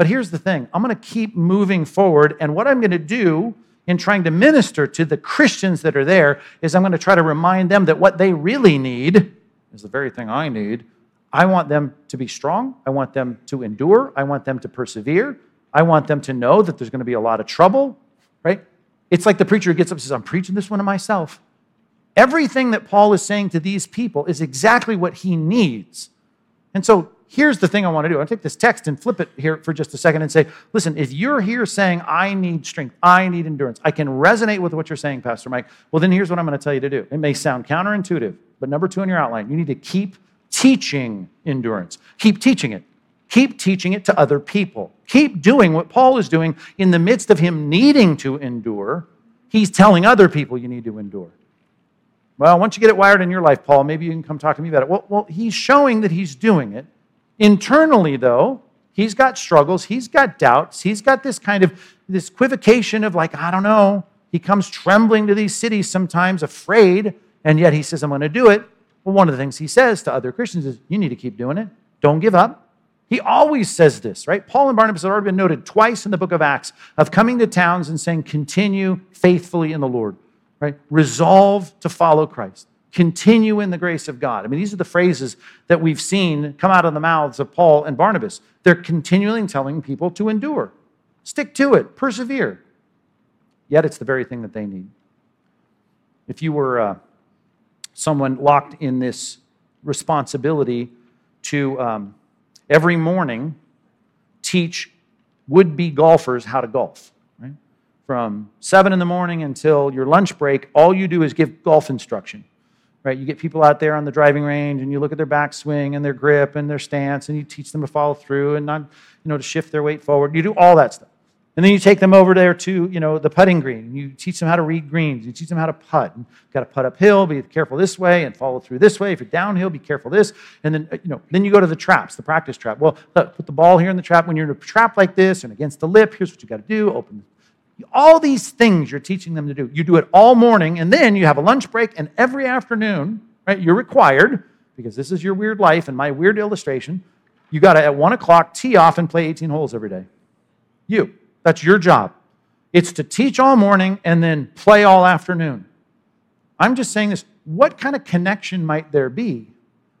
But here's the thing I'm going to keep moving forward. And what I'm going to do in trying to minister to the Christians that are there is I'm going to try to remind them that what they really need is the very thing I need. I want them to be strong. I want them to endure. I want them to persevere. I want them to know that there's going to be a lot of trouble, right? It's like the preacher who gets up and says, I'm preaching this one to myself. Everything that Paul is saying to these people is exactly what he needs. And so here's the thing I want to do. I'll take this text and flip it here for just a second and say, listen, if you're here saying, I need strength, I need endurance, I can resonate with what you're saying, Pastor Mike, well, then here's what I'm going to tell you to do. It may sound counterintuitive, but number two in your outline, you need to keep teaching endurance. Keep teaching it. Keep teaching it to other people. Keep doing what Paul is doing in the midst of him needing to endure. He's telling other people you need to endure. Well, once you get it wired in your life, Paul, maybe you can come talk to me about it. Well, well he's showing that he's doing it. Internally, though, he's got struggles, he's got doubts, he's got this kind of this equivocation of like, I don't know. He comes trembling to these cities sometimes, afraid, and yet he says, I'm going to do it. Well, one of the things he says to other Christians is, You need to keep doing it. Don't give up. He always says this, right? Paul and Barnabas have already been noted twice in the book of Acts of coming to towns and saying, Continue faithfully in the Lord, right? Resolve to follow Christ. Continue in the grace of God. I mean, these are the phrases that we've seen come out of the mouths of Paul and Barnabas. They're continually telling people to endure, stick to it, persevere. Yet it's the very thing that they need. If you were uh, someone locked in this responsibility to um, every morning teach would be golfers how to golf. Right? From seven in the morning until your lunch break, all you do is give golf instruction. Right? You get people out there on the driving range and you look at their backswing and their grip and their stance and you teach them to follow through and not, you know, to shift their weight forward. You do all that stuff. And then you take them over there to, you know, the putting green. And you teach them how to read greens. You teach them how to putt. And you've got to putt uphill, be careful this way, and follow through this way. If you're downhill, be careful this. And then, uh, you know, then you go to the traps, the practice trap. Well, look, put the ball here in the trap. When you're in a trap like this and against the lip, here's what you got to do. Open all these things you're teaching them to do. You do it all morning, and then you have a lunch break, and every afternoon, right, you're required, because this is your weird life and my weird illustration, you got to, at one o'clock, tee off and play 18 holes every day. You. That's your job. It's to teach all morning and then play all afternoon. I'm just saying this. What kind of connection might there be?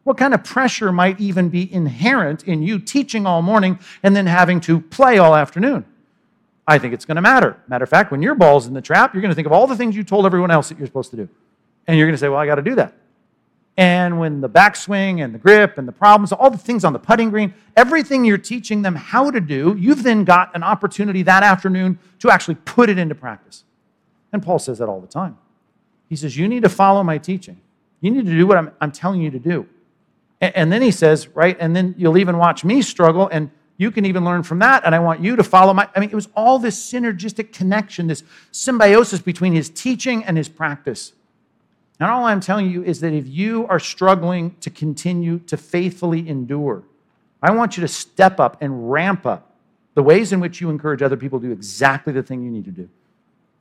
What kind of pressure might even be inherent in you teaching all morning and then having to play all afternoon? I think it's going to matter. Matter of fact, when your ball's in the trap, you're going to think of all the things you told everyone else that you're supposed to do. And you're going to say, well, I got to do that. And when the backswing and the grip and the problems, all the things on the putting green, everything you're teaching them how to do, you've then got an opportunity that afternoon to actually put it into practice. And Paul says that all the time. He says, You need to follow my teaching. You need to do what I'm, I'm telling you to do. And, and then he says, right, and then you'll even watch me struggle, and you can even learn from that. And I want you to follow my. I mean, it was all this synergistic connection, this symbiosis between his teaching and his practice. And all I'm telling you is that if you are struggling to continue to faithfully endure, I want you to step up and ramp up the ways in which you encourage other people to do exactly the thing you need to do.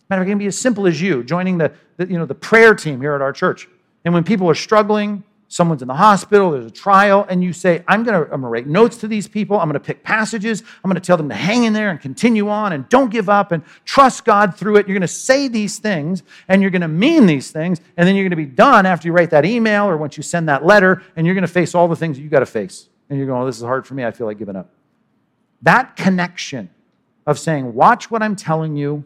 Matter of fact, it can be as simple as you joining the, the, you know, the prayer team here at our church. And when people are struggling, someone's in the hospital, there's a trial, and you say, I'm to I'm gonna write notes to these people, I'm to pick passages, I'm to tell them to hang in there and continue on and don't give up and trust God through it. You're to say these things and you're to mean these things, and then you're to be done after you write that email or once you send that letter, and you're to face all the things that you got to face. And you're going, oh, this is hard for me, I feel like giving up. That connection of saying, watch what I'm telling you,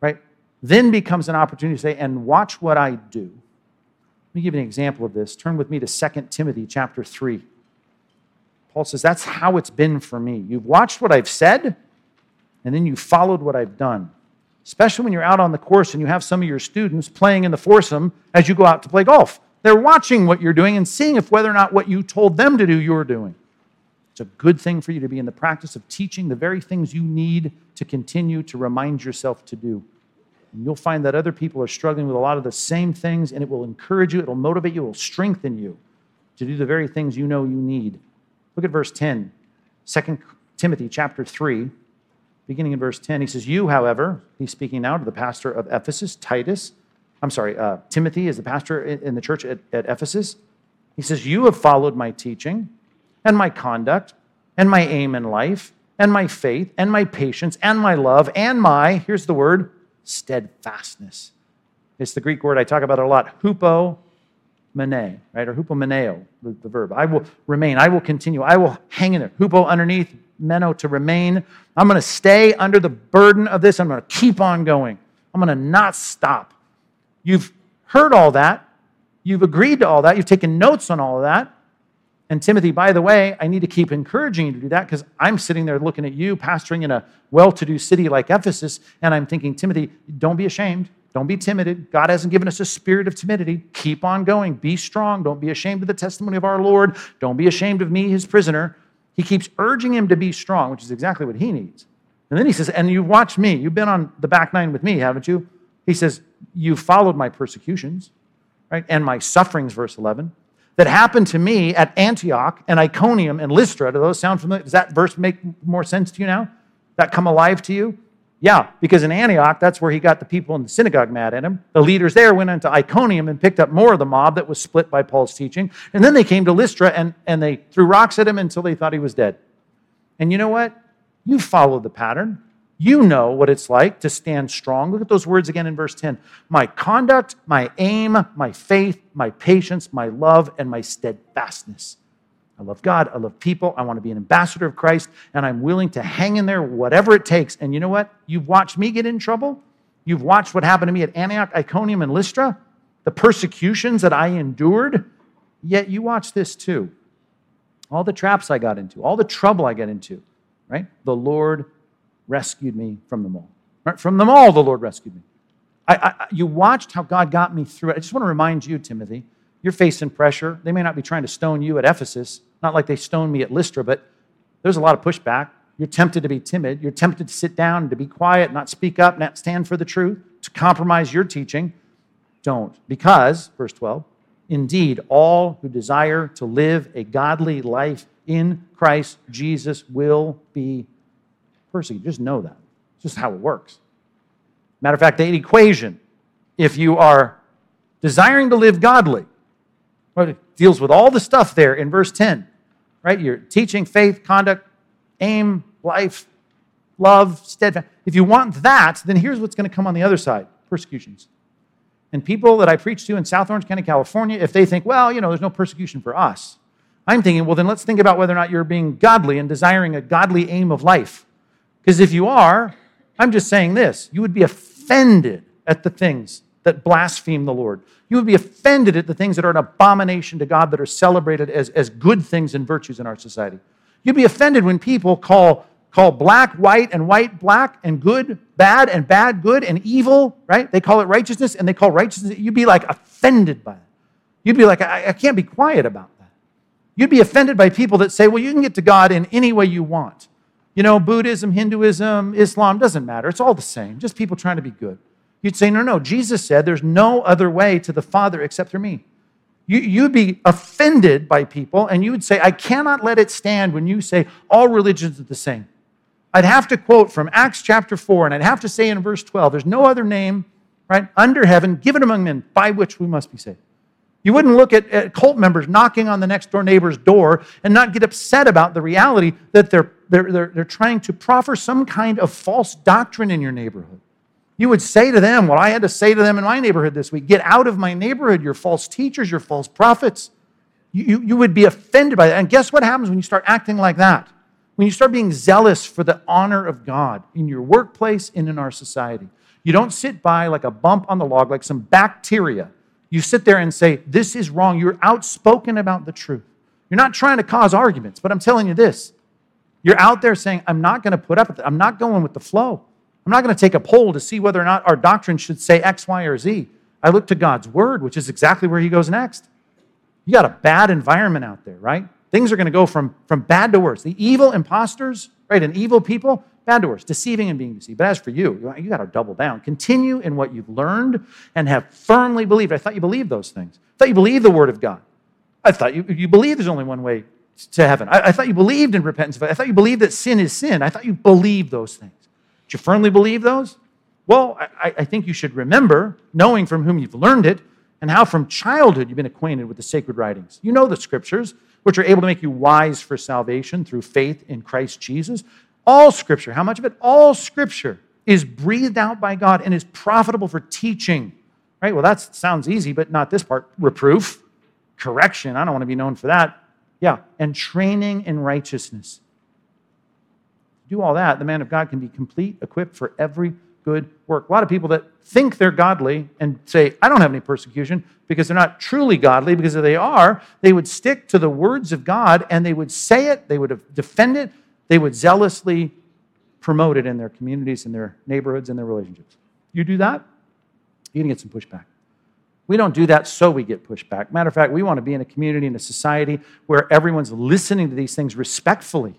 right, then becomes an opportunity to say, and watch what I do let me give you an example of this. Turn with me to 2 Timothy chapter 3. Paul says, That's how it's been for me. You've watched what I've said, and then you followed what I've done. Especially when you're out on the course and you have some of your students playing in the foursome as you go out to play golf. They're watching what you're doing and seeing if whether or not what you told them to do, you're doing. It's a good thing for you to be in the practice of teaching the very things you need to continue to remind yourself to do. And you'll find that other people are struggling with a lot of the same things, and it will encourage you, it will motivate you, it will strengthen you to do the very things you know you need. Look at verse 10, 2 Timothy chapter 3, beginning in verse 10. He says, You, however, he's speaking now to the pastor of Ephesus, Titus, I'm sorry, uh, Timothy is the pastor in, in the church at, at Ephesus. He says, You have followed my teaching and my conduct and my aim in life and my faith and my patience and my love and my, here's the word, steadfastness. It's the Greek word I talk about a lot, hupo mene, right? Or hupomeneo, the, the verb. I will remain. I will continue. I will hang in there. Hupo underneath, meno to remain. I'm going to stay under the burden of this. I'm going to keep on going. I'm going to not stop. You've heard all that. You've agreed to all that. You've taken notes on all of that. And Timothy, by the way, I need to keep encouraging you to do that because I'm sitting there looking at you pastoring in a well to do city like Ephesus, and I'm thinking, Timothy, don't be ashamed. Don't be timid. God hasn't given us a spirit of timidity. Keep on going. Be strong. Don't be ashamed of the testimony of our Lord. Don't be ashamed of me, his prisoner. He keeps urging him to be strong, which is exactly what he needs. And then he says, And you've watched me. You've been on the back nine with me, haven't you? He says, You've followed my persecutions, right? And my sufferings, verse 11, that happened to me at Antioch and Iconium and Lystra. Do those sound familiar? Does that verse make more sense to you now? That come alive to you? Yeah, because in Antioch, that's where he got the people in the synagogue mad at him. The leaders there went into Iconium and picked up more of the mob that was split by Paul's teaching. And then they came to Lystra and, and they threw rocks at him until they thought he was dead. And you know what? You follow the pattern. You know what it's like to stand strong. Look at those words again in verse 10. My conduct, my aim, my faith, my patience, my love, and my steadfastness. I love God. I love people. I want to be an ambassador of Christ, and I'm willing to hang in there whatever it takes. And you know what? You've watched me get in trouble. You've watched what happened to me at Antioch, Iconium, and Lystra, the persecutions that I endured. Yet you watch this too. All the traps I got into, all the trouble I got into, right? The Lord rescued me from them all. Right? From them all, the Lord rescued me. I, I, you watched how God got me through it. I just want to remind you, Timothy, you're facing pressure. They may not be trying to stone you at Ephesus, not like they stoned me at Lystra, but there's a lot of pushback. You're tempted to be timid. You're tempted to sit down, to be quiet, not speak up, not stand for the truth, to compromise your teaching. Don't. Because, verse 12, indeed, all who desire to live a godly life in Christ Jesus will be persecuted. Just know that. It's just how it works. Matter of fact, the equation, if you are desiring to live godly, well, it deals with all the stuff there in verse 10, right? Your teaching, faith, conduct, aim, life, love, steadfast. If you want that, then here's what's going to come on the other side persecutions. And people that I preach to in South Orange County, California, if they think, well, you know, there's no persecution for us, I'm thinking, well, then let's think about whether or not you're being godly and desiring a godly aim of life. Because if you are, I'm just saying this you would be offended at the things that blaspheme the Lord. You would be offended at the things that are an abomination to God that are celebrated as, as good things and virtues in our society. You'd be offended when people call, call black white and white black and good bad and bad good and evil, right? They call it righteousness and they call righteousness. You'd be like offended by it. You'd be like, I, I can't be quiet about that. You'd be offended by people that say, well, you can get to God in any way you want. You know, Buddhism, Hinduism, Islam, doesn't matter. It's all the same, just people trying to be good. You'd say, no, no, Jesus said there's no other way to the Father except through me. You, would be offended by people, and you would say, I cannot let it stand when you say all religions are the same. I'd have to quote from Acts chapter 4, and I'd have to say in verse 12, there's no other name, right, under heaven given among men by which we must be saved. You wouldn't look at, at cult members knocking on the next door neighbor's door and not get upset about the reality that they're, they're, they're, they're trying to proffer some kind of false doctrine in your neighborhood. You would say to them what I had to say to them in my neighborhood this week get out of my neighborhood, you're false teachers, you're false prophets. You, you, you would be offended by that. And guess what happens when you start acting like that? When you start being zealous for the honor of God in your workplace and in our society. You don't sit by like a bump on the log, like some bacteria. You sit there and say, This is wrong. You're outspoken about the truth. You're not trying to cause arguments, but I'm telling you this. You're out there saying, I'm not going to put up with it. I'm not going with the flow. I'm not going to take a poll to see whether or not our doctrine should say X, Y, or Z. I look to God's word, which is exactly where he goes next. You got a bad environment out there, right? Things are going to go from, from bad to worse. The evil imposters, right, and evil people, bad to worse, deceiving and being deceived. But as for you, you got to double down. Continue in what you've learned and have firmly believed. I thought you believed those things. I thought you believed the word of God. I thought you, you believed there's only one way to heaven. I, I thought you believed in repentance. I thought you believed that sin is sin. I thought you believed those things Do you firmly believe those? Well, I, I think you should remember, knowing from whom you've learned it, and how from childhood you've been acquainted with the sacred writings. You know the scriptures, which are able to make you wise for salvation through faith in Christ Jesus. All scripture, how much of it? All scripture is breathed out by God and is profitable for teaching. Right? Well, that sounds easy, but not this part. Reproof, correction. I don't want to be known for that. Yeah, and training in righteousness. Do all that, the man of God can be complete, equipped for every good work. A lot of people that think they're godly and say, I don't have any persecution because they're not truly godly, because if they are, they would stick to the words of God and they would say it, they would defend it, they would zealously promote it in their communities, in their neighborhoods, in their relationships. You do that, you're going to get some pushback. We don't do that so we get pushback. Matter of fact, we want to be in a community, in a society where everyone's listening to these things respectfully.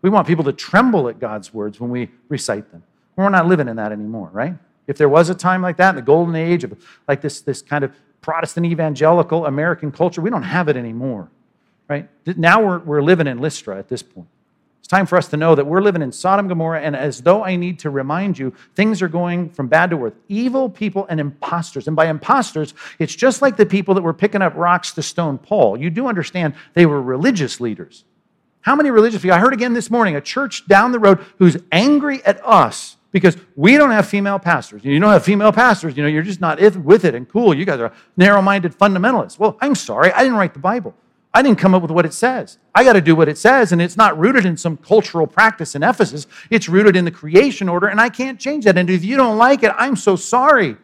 We want people to tremble at God's words when we recite them. We're not living in that anymore, right? If there was a time like that in the golden age of like this, this kind of Protestant evangelical American culture, we don't have it anymore, right? Now we're, we're living in Lystra at this point. It's time for us to know that we're living in Sodom and Gomorrah, and as though I need to remind you, things are going from bad to worse. Evil people and imposters. And by imposters, it's just like the people that were picking up rocks to stone Paul. You do understand they were religious leaders. How many religious people? I heard again this morning a church down the road who's angry at us because we don't have female pastors. You don't have female pastors, you know, you're just not with it and cool. You guys are narrow minded fundamentalists. Well, I'm sorry, I didn't write the Bible. I didn't come up with what it says. I got to do what it says, and it's not rooted in some cultural practice in Ephesus. It's rooted in the creation order, and I can't change that. And if you don't like it, I'm so sorry.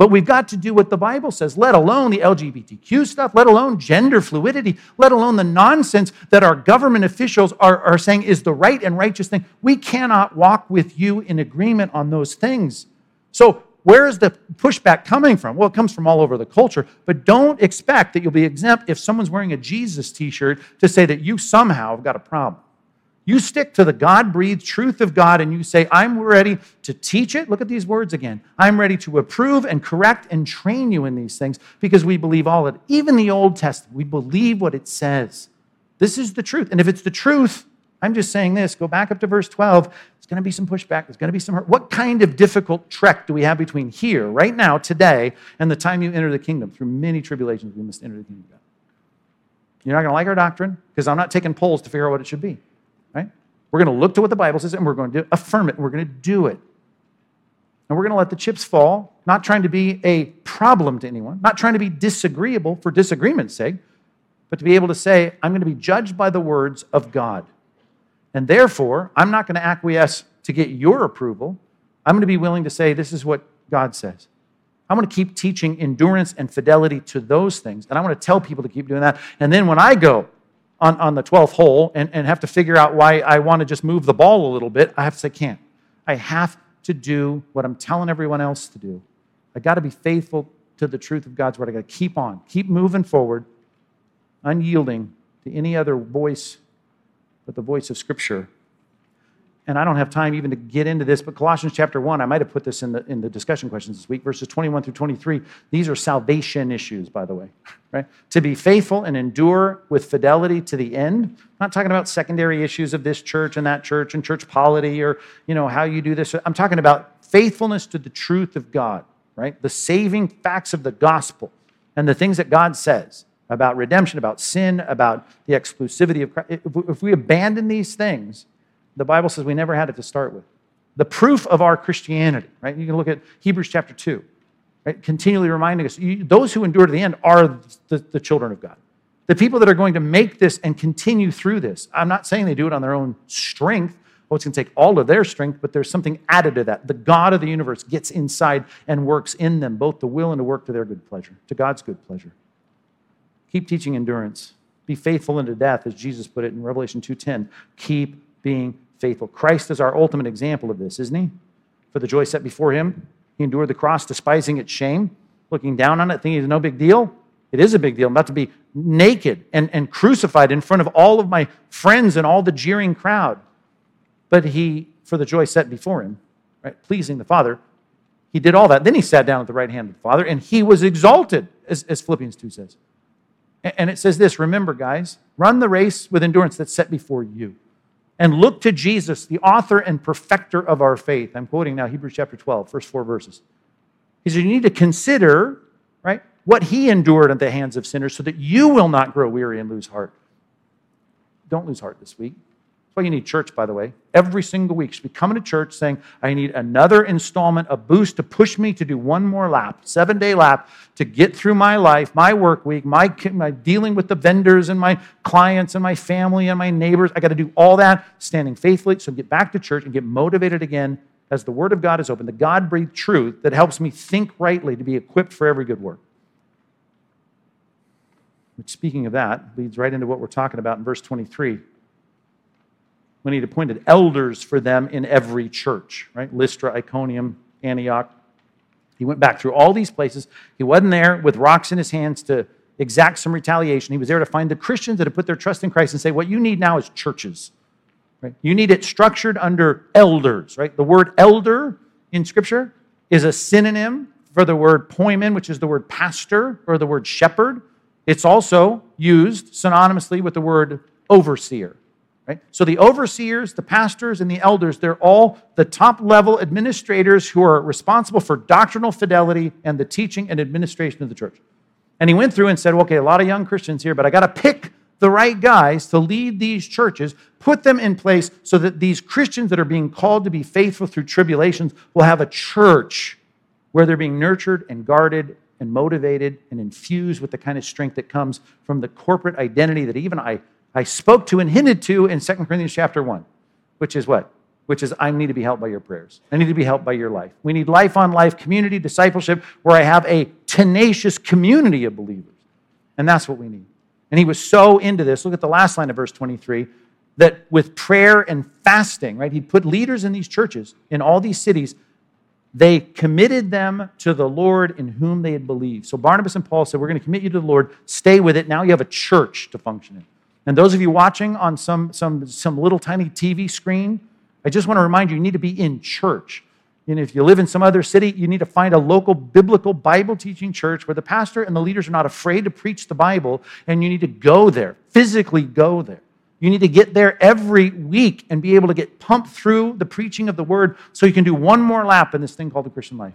But we've got to do what the Bible says, let alone the LGBTQ stuff, let alone gender fluidity, let alone the nonsense that our government officials are, are saying is the right and righteous thing. We cannot walk with you in agreement on those things. So, where is the pushback coming from? Well, it comes from all over the culture, but don't expect that you'll be exempt if someone's wearing a Jesus t shirt to say that you somehow have got a problem. You stick to the God breathed truth of God and you say, I'm ready to teach it. Look at these words again. I'm ready to approve and correct and train you in these things because we believe all of it. Even the Old Testament, we believe what it says. This is the truth. And if it's the truth, I'm just saying this go back up to verse 12. There's going to be some pushback. There's going to be some hurt. What kind of difficult trek do we have between here, right now, today, and the time you enter the kingdom? Through many tribulations, we must enter the kingdom. You're not going to like our doctrine because I'm not taking polls to figure out what it should be right? We're going to look to what the Bible says and we're going to affirm it and we're going to do it. And we're going to let the chips fall, not trying to be a problem to anyone, not trying to be disagreeable for disagreement's sake, but to be able to say, I'm going to be judged by the words of God. And therefore, I'm not going to acquiesce to get your approval. I'm going to be willing to say, this is what God says. I'm going to keep teaching endurance and fidelity to those things. And I want to tell people to keep doing that. And then when I go on, on the 12th hole and, and have to figure out why I want to just move the ball a little bit, I have to say, can't. I have to do what I'm telling everyone else to do. I got to be faithful to the truth of God's word. I got to keep on, keep moving forward, unyielding to any other voice but the voice of Scripture and I don't have time even to get into this, but Colossians chapter 1, I might have put this in the, in the discussion questions this week, verses 21 through 23. These are salvation issues, by the way, right? To be faithful and endure with fidelity to the end. I'm not talking about secondary issues of this church and that church and church polity or, you know, how you do this. I'm talking about faithfulness to the truth of God, right? The saving facts of the gospel and the things that God says about redemption, about sin, about the exclusivity of Christ. If we abandon these things, the Bible says we never had it to start with. The proof of our Christianity, right? You can look at Hebrews chapter 2, right? Continually reminding us those who endure to the end are the, the children of God. The people that are going to make this and continue through this. I'm not saying they do it on their own strength. Well, it's going to take all of their strength, but there's something added to that. The God of the universe gets inside and works in them, both the will and the work to their good pleasure, to God's good pleasure. Keep teaching endurance. Be faithful unto death, as Jesus put it in Revelation 2:10. Keep being faithful. Christ is our ultimate example of this, isn't he? For the joy set before him, he endured the cross, despising its shame, looking down on it, thinking it's no big deal. It is a big deal. I'm about to be naked and, and crucified in front of all of my friends and all the jeering crowd. But he, for the joy set before him, right, pleasing the Father, he did all that. Then he sat down at the right hand of the Father and he was exalted, as, as Philippians 2 says. And it says this remember, guys, run the race with endurance that's set before you. and look to Jesus, the author and perfecter of our faith. I'm quoting now Hebrews chapter 12, first four verses. He says, You need to consider, right, what he endured at the hands of sinners so that you will not grow weary and lose heart. Don't lose heart this week. That's why you need church, by the way. Every single week, should be coming to church saying, I need another installment, a boost to push me to do one more lap, seven day lap, to get through my life, my work week, my, my dealing with the vendors and my clients and my family and my neighbors. I got to do all that, standing faithfully. So get back to church and get motivated again as the Word of God is open, the God breathed truth that helps me think rightly to be equipped for every good work. Which, speaking of that, leads right into what we're talking about in verse 23 when he'd appointed elders for them in every church, right? Lystra, Iconium, Antioch. He went back through all these places. He wasn't there with rocks in his hands to exact some retaliation. He was there to find the Christians that had put their trust in Christ and say, what you need now is churches. Right? You need it structured under elders, right? The word elder in Scripture is a synonym for the word poimen, which is the word pastor or the word shepherd. It's also used synonymously with the word overseer. Right? So the overseers, the pastors, and the elders, they're all the top level administrators who are responsible for doctrinal fidelity and the teaching and administration of the church. And he went through and said, okay, a lot of young Christians here, but I got to pick the right guys to lead these churches, put them in place so that these Christians that are being called to be faithful through tribulations will have a church where they're being nurtured and guarded and motivated and infused with the kind of strength that comes from the corporate identity that even I I spoke to and hinted to in 2 Corinthians chapter 1, which is what? Which is, I need to be helped by your prayers. I need to be helped by your life. We need life on life community, discipleship, where I have a tenacious community of believers. And that's what we need. And he was so into this. Look at the last line of verse 23 that with prayer and fasting, right, he put leaders in these churches, in all these cities, they committed them to the Lord in whom they had believed. So Barnabas and Paul said, We're going to commit you to the Lord. Stay with it. Now you have a church to function in. And those of you watching on some, some, some little tiny TV screen, I just want to remind you, you need to be in church. And if you live in some other city, you need to find a local biblical Bible teaching church where the pastor and the leaders are not afraid to preach the Bible, and you need to go there, physically go there. You need to get there every week and be able to get pumped through the preaching of the word so you can do one more lap in this thing called the Christian life.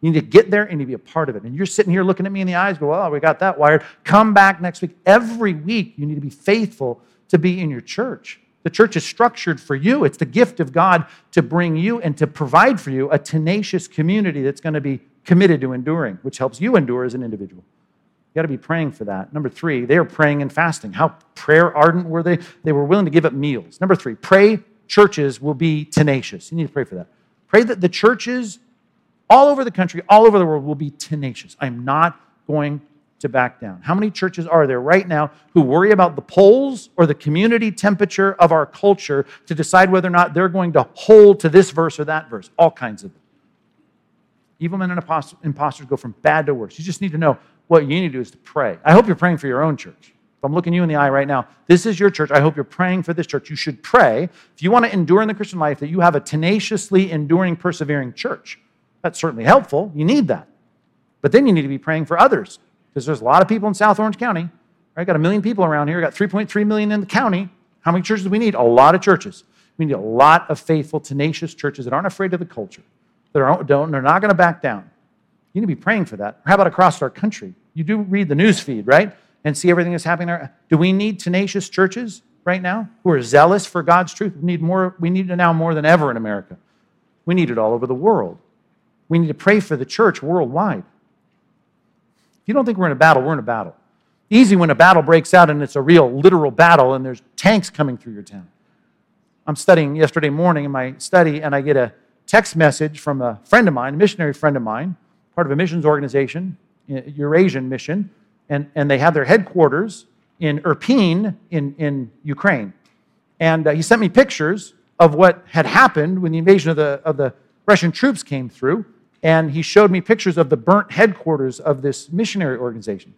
You need to get there and to be a part of it. And you're sitting here looking at me in the eyes, go, oh, we got that wired. Come back next week. Every week, you need to be faithful to be in your church. The church is structured for you. It's the gift of God to bring you and to provide for you a tenacious community that's going to be committed to enduring, which helps you endure as an individual. You got to be praying for that. Number three, they are praying and fasting. How prayer ardent were they? They were willing to give up meals. Number three, pray churches will be tenacious. You need to pray for that. Pray that the churches all over the country, all over the world, will be tenacious. I'm not going to back down. How many churches are there right now who worry about the polls or the community temperature of our culture to decide whether or not they're going to hold to this verse or that verse? All kinds of them. Evil men and imposters go from bad to worse. You just need to know what you need to do is to pray. I hope you're praying for your own church. If I'm looking you in the eye right now, this is your church. I hope you're praying for this church. You should pray if you want to endure in the Christian life that you have a tenaciously enduring, persevering church. That's certainly helpful. You need that. But then you need to be praying for others because there's a lot of people in South Orange County. Right? Got a million people around here. Got 3.3 million in the county. How many churches do we need? A lot of churches. We need a lot of faithful, tenacious churches that aren't afraid of the culture, that are, don't, they're not going to back down. You need to be praying for that. How about across our country? You do read the news feed, right? And see everything that's happening there. Do we need tenacious churches right now who are zealous for God's truth? We need more. We need it now more than ever in America. We need it all over the world. We need to pray for the church worldwide. If you don't think we're in a battle, we're in a battle. Easy when a battle breaks out and it's a real, literal battle and there's tanks coming through your town. I'm studying yesterday morning in my study, and I get a text message from a friend of mine, a missionary friend of mine, part of a missions organization, Eurasian mission, and, and they have their headquarters in Irpin in, in Ukraine. And uh, he sent me pictures of what had happened when the invasion of the, of the Russian troops came through and he showed me pictures of the burnt headquarters of this missionary organization.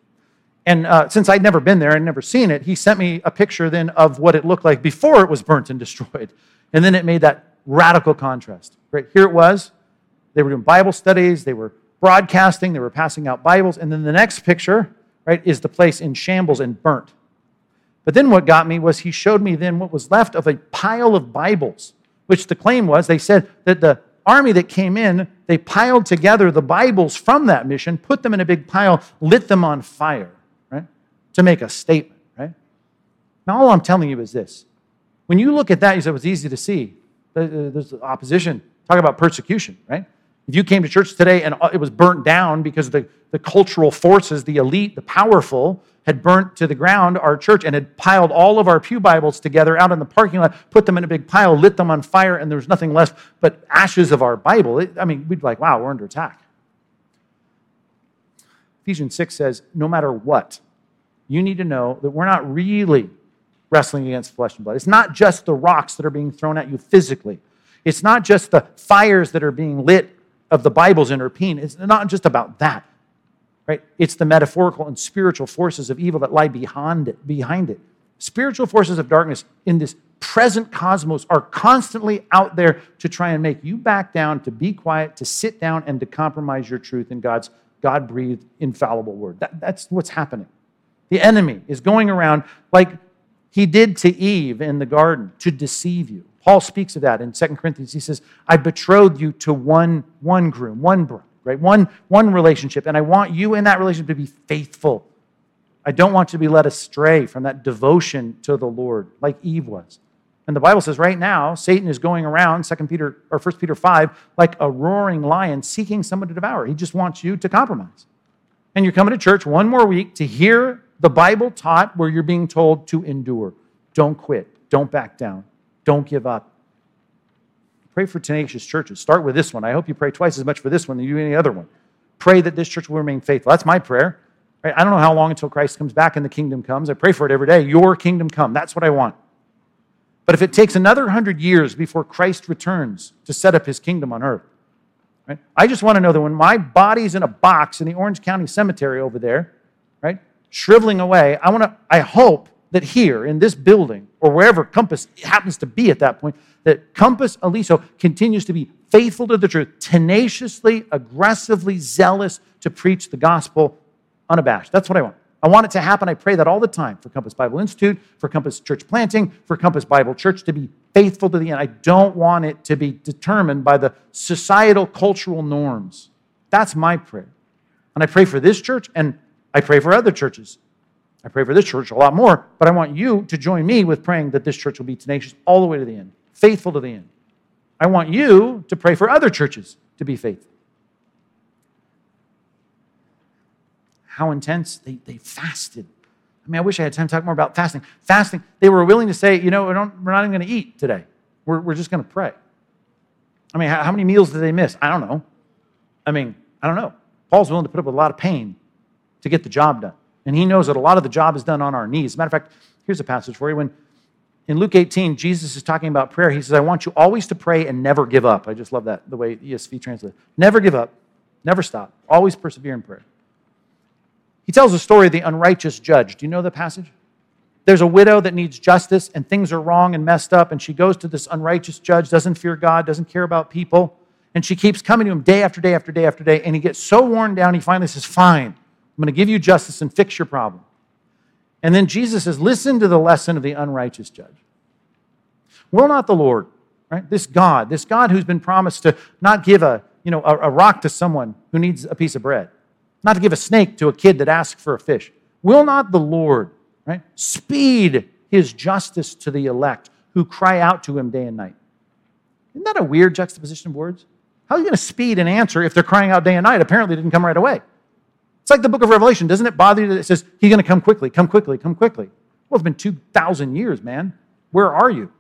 And uh, since I'd never been there and never seen it, he sent me a picture then of what it looked like before it was burnt and destroyed. And then it made that radical contrast. Right here it was. They were doing Bible studies, they were broadcasting, they were passing out Bibles. And then the next picture, right, is the place in shambles and burnt. But then what got me was he showed me then what was left of a pile of Bibles, which the claim was they said that the army that came in, they piled together the Bibles from that mission, put them in a big pile, lit them on fire, right? To make a statement, right? Now, all I'm telling you is this. When you look at that, you say, it was easy to see. Uh, there's opposition. Talk about persecution, right? If you came to church today and uh, it was burnt down because the, the cultural forces, the elite, the powerful, had burnt to the ground our church and had piled all of our Pew Bibles together out in the parking lot, put them in a big pile, lit them on fire, and there was nothing left but ashes of our Bible. It, I mean, we'd be like, wow, we're under attack. Ephesians 6 says, no matter what, you need to know that we're not really wrestling against flesh and blood. It's not just the rocks that are being thrown at you physically, it's not just the fires that are being lit of the Bible's in Irpin. It's not just about that right? It's the metaphorical and spiritual forces of evil that lie behind it. Behind it. Spiritual forces of darkness in this present cosmos are constantly out there to try and make you back down, to be quiet, to sit down, and to compromise your truth in God's God breathed, infallible word. That, that's what's happening. The enemy is going around like he did to Eve in the garden to deceive you. Paul speaks of that in 2 Corinthians. He says, I betrothed you to one, one groom, one bride right? One, one relationship. And I want you in that relationship to be faithful. I don't want you to be led astray from that devotion to the Lord, like Eve was. And the Bible says right now, Satan is going around, 2 Peter or 1 Peter 5, like a roaring lion seeking someone to devour. He just wants you to compromise. And you're coming to church one more week to hear the Bible taught where you're being told to endure. Don't quit. Don't back down. Don't give up. Pray for tenacious churches. Start with this one. I hope you pray twice as much for this one than you do any other one. Pray that this church will remain faithful. That's my prayer. Right? I don't know how long until Christ comes back and the kingdom comes. I pray for it every day. Your kingdom come. That's what I want. But if it takes another hundred years before Christ returns to set up his kingdom on earth, right? I just want to know that when my body's in a box in the Orange County Cemetery over there, right, shriveling away, I want to, I hope that here in this building or wherever Compass happens to be at that point, that Compass Aliso continues to be faithful to the truth, tenaciously, aggressively zealous to preach the gospel unabashed. That's what I want. I want it to happen. I pray that all the time for Compass Bible Institute, for Compass Church Planting, for Compass Bible Church to be faithful to the end. I don't want it to be determined by the societal cultural norms. That's my prayer. And I pray for this church and I pray for other churches. I pray for this church a lot more, but I want you to join me with praying that this church will be tenacious all the way to the end faithful to the end. I want you to pray for other churches to be faithful. How intense? They, they fasted. I mean, I wish I had time to talk more about fasting. Fasting, they were willing to say, you know, we're, not even going to eat today. We're, we're just going to pray. I mean, how, how many meals did they miss? I don't know. I mean, I don't know. Paul's willing to put up with a lot of pain to get the job done. And he knows that a lot of the job is done on our knees. Matter of fact, here's a passage for you. When in Luke 18, Jesus is talking about prayer. He says, I want you always to pray and never give up. I just love that, the way ESV translates. Never give up, never stop, always persevere in prayer. He tells the story of the unrighteous judge. Do you know the passage? There's a widow that needs justice, and things are wrong and messed up, and she goes to this unrighteous judge, doesn't fear God, doesn't care about people, and she keeps coming to him day after day after day after day, and he gets so worn down, he finally says, Fine, I'm going to give you justice and fix your problem. And then Jesus says, Listen to the lesson of the unrighteous judge. Will not the Lord, right? This God, this God who's been promised to not give a, you know, a, a rock to someone who needs a piece of bread, not to give a snake to a kid that asks for a fish. Will not the Lord, right, speed his justice to the elect who cry out to him day and night? Isn't that a weird juxtaposition of words? How are you going to speed an answer if they're crying out day and night? Apparently, it didn't come right away. It's like the book of Revelation. Doesn't it bother you that it says, He's going to come quickly, come quickly, come quickly? Well, it's been 2,000 years, man. Where are you?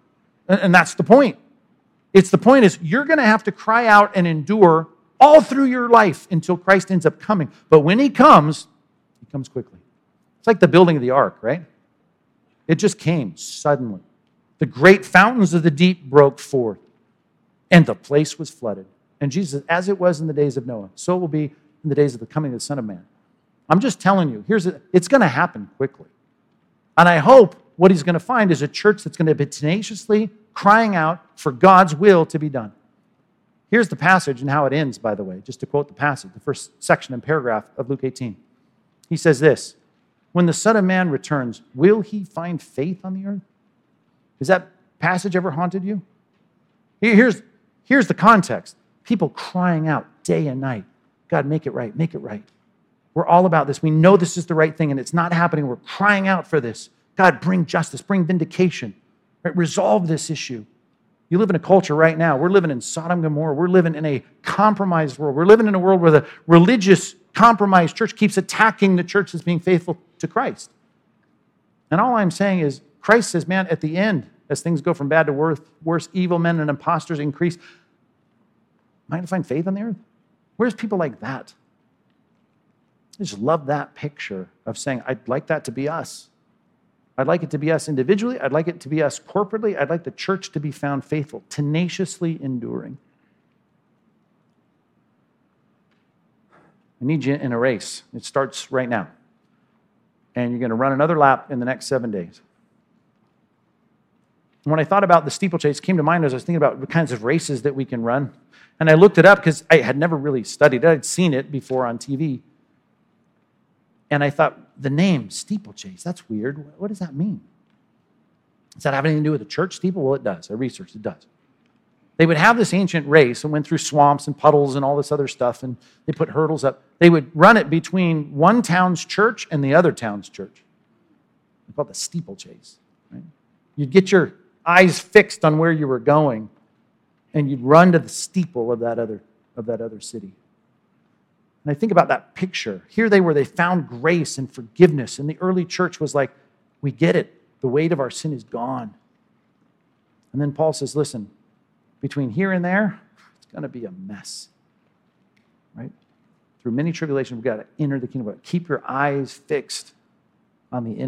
And that's the point. It's the point is you're going to have to cry out and endure all through your life until Christ ends up coming. But when he comes, he comes quickly. It's like the building of the ark, right? It just came suddenly. The great fountains of the deep broke forth, and the place was flooded. And Jesus, as it was in the days of Noah, so it will be in the days of the coming of the Son of Man. I'm just telling you, here's a, it's going to happen quickly. And I hope what he's going to find is a church that's going to be tenaciously crying out for God's will to be done. Here's the passage and how it ends, by the way, just to quote the passage, the first section and paragraph of Luke 18. He says this when the Son of Man returns, will he find faith on the earth? Has that passage ever haunted you? Here's, here's the context people crying out day and night God, make it right, make it right. We're all about this. We know this is the right thing and it's not happening. We're crying out for this. God, bring justice, bring vindication, right? resolve this issue. You live in a culture right now. We're living in Sodom and Gomorrah. We're living in a compromised world. We're living in a world where the religious, compromised church keeps attacking the church that's being faithful to Christ. And all I'm saying is, Christ says, man, at the end, as things go from bad to worse, worse evil men and imposters increase, am I going to find faith on the earth? Where's people like that? I just love that picture of saying, I'd like that to be us. I'd like it to be us individually. I'd like it to be us corporately. I'd like the church to be found faithful, tenaciously enduring. I need you in a race. It starts right now. And you're going to run another lap in the next seven days. When I thought about the steeplechase, came to mind as I was thinking about the kinds of races that we can run. And I looked it up because I had never really studied it. I'd seen it before on TV. And I thought, the name steeplechase, that's weird. What does that mean? Does that have anything to do with the church steeple? Well, it does. I researched it does. They would have this ancient race and went through swamps and puddles and all this other stuff, and they put hurdles up. They would run it between one town's church and the other town's church. They called the steeplechase. Right? You'd get your eyes fixed on where you were going, and you'd run to the steeple of that other, of that other city. And I think about that picture. Here they were, they found grace and forgiveness. And the early church was like, we get it. The weight of our sin is gone. And then Paul says, listen, between here and there, it's going to be a mess. Right? Through many tribulations, we've got to enter the kingdom. Keep your eyes fixed on the end.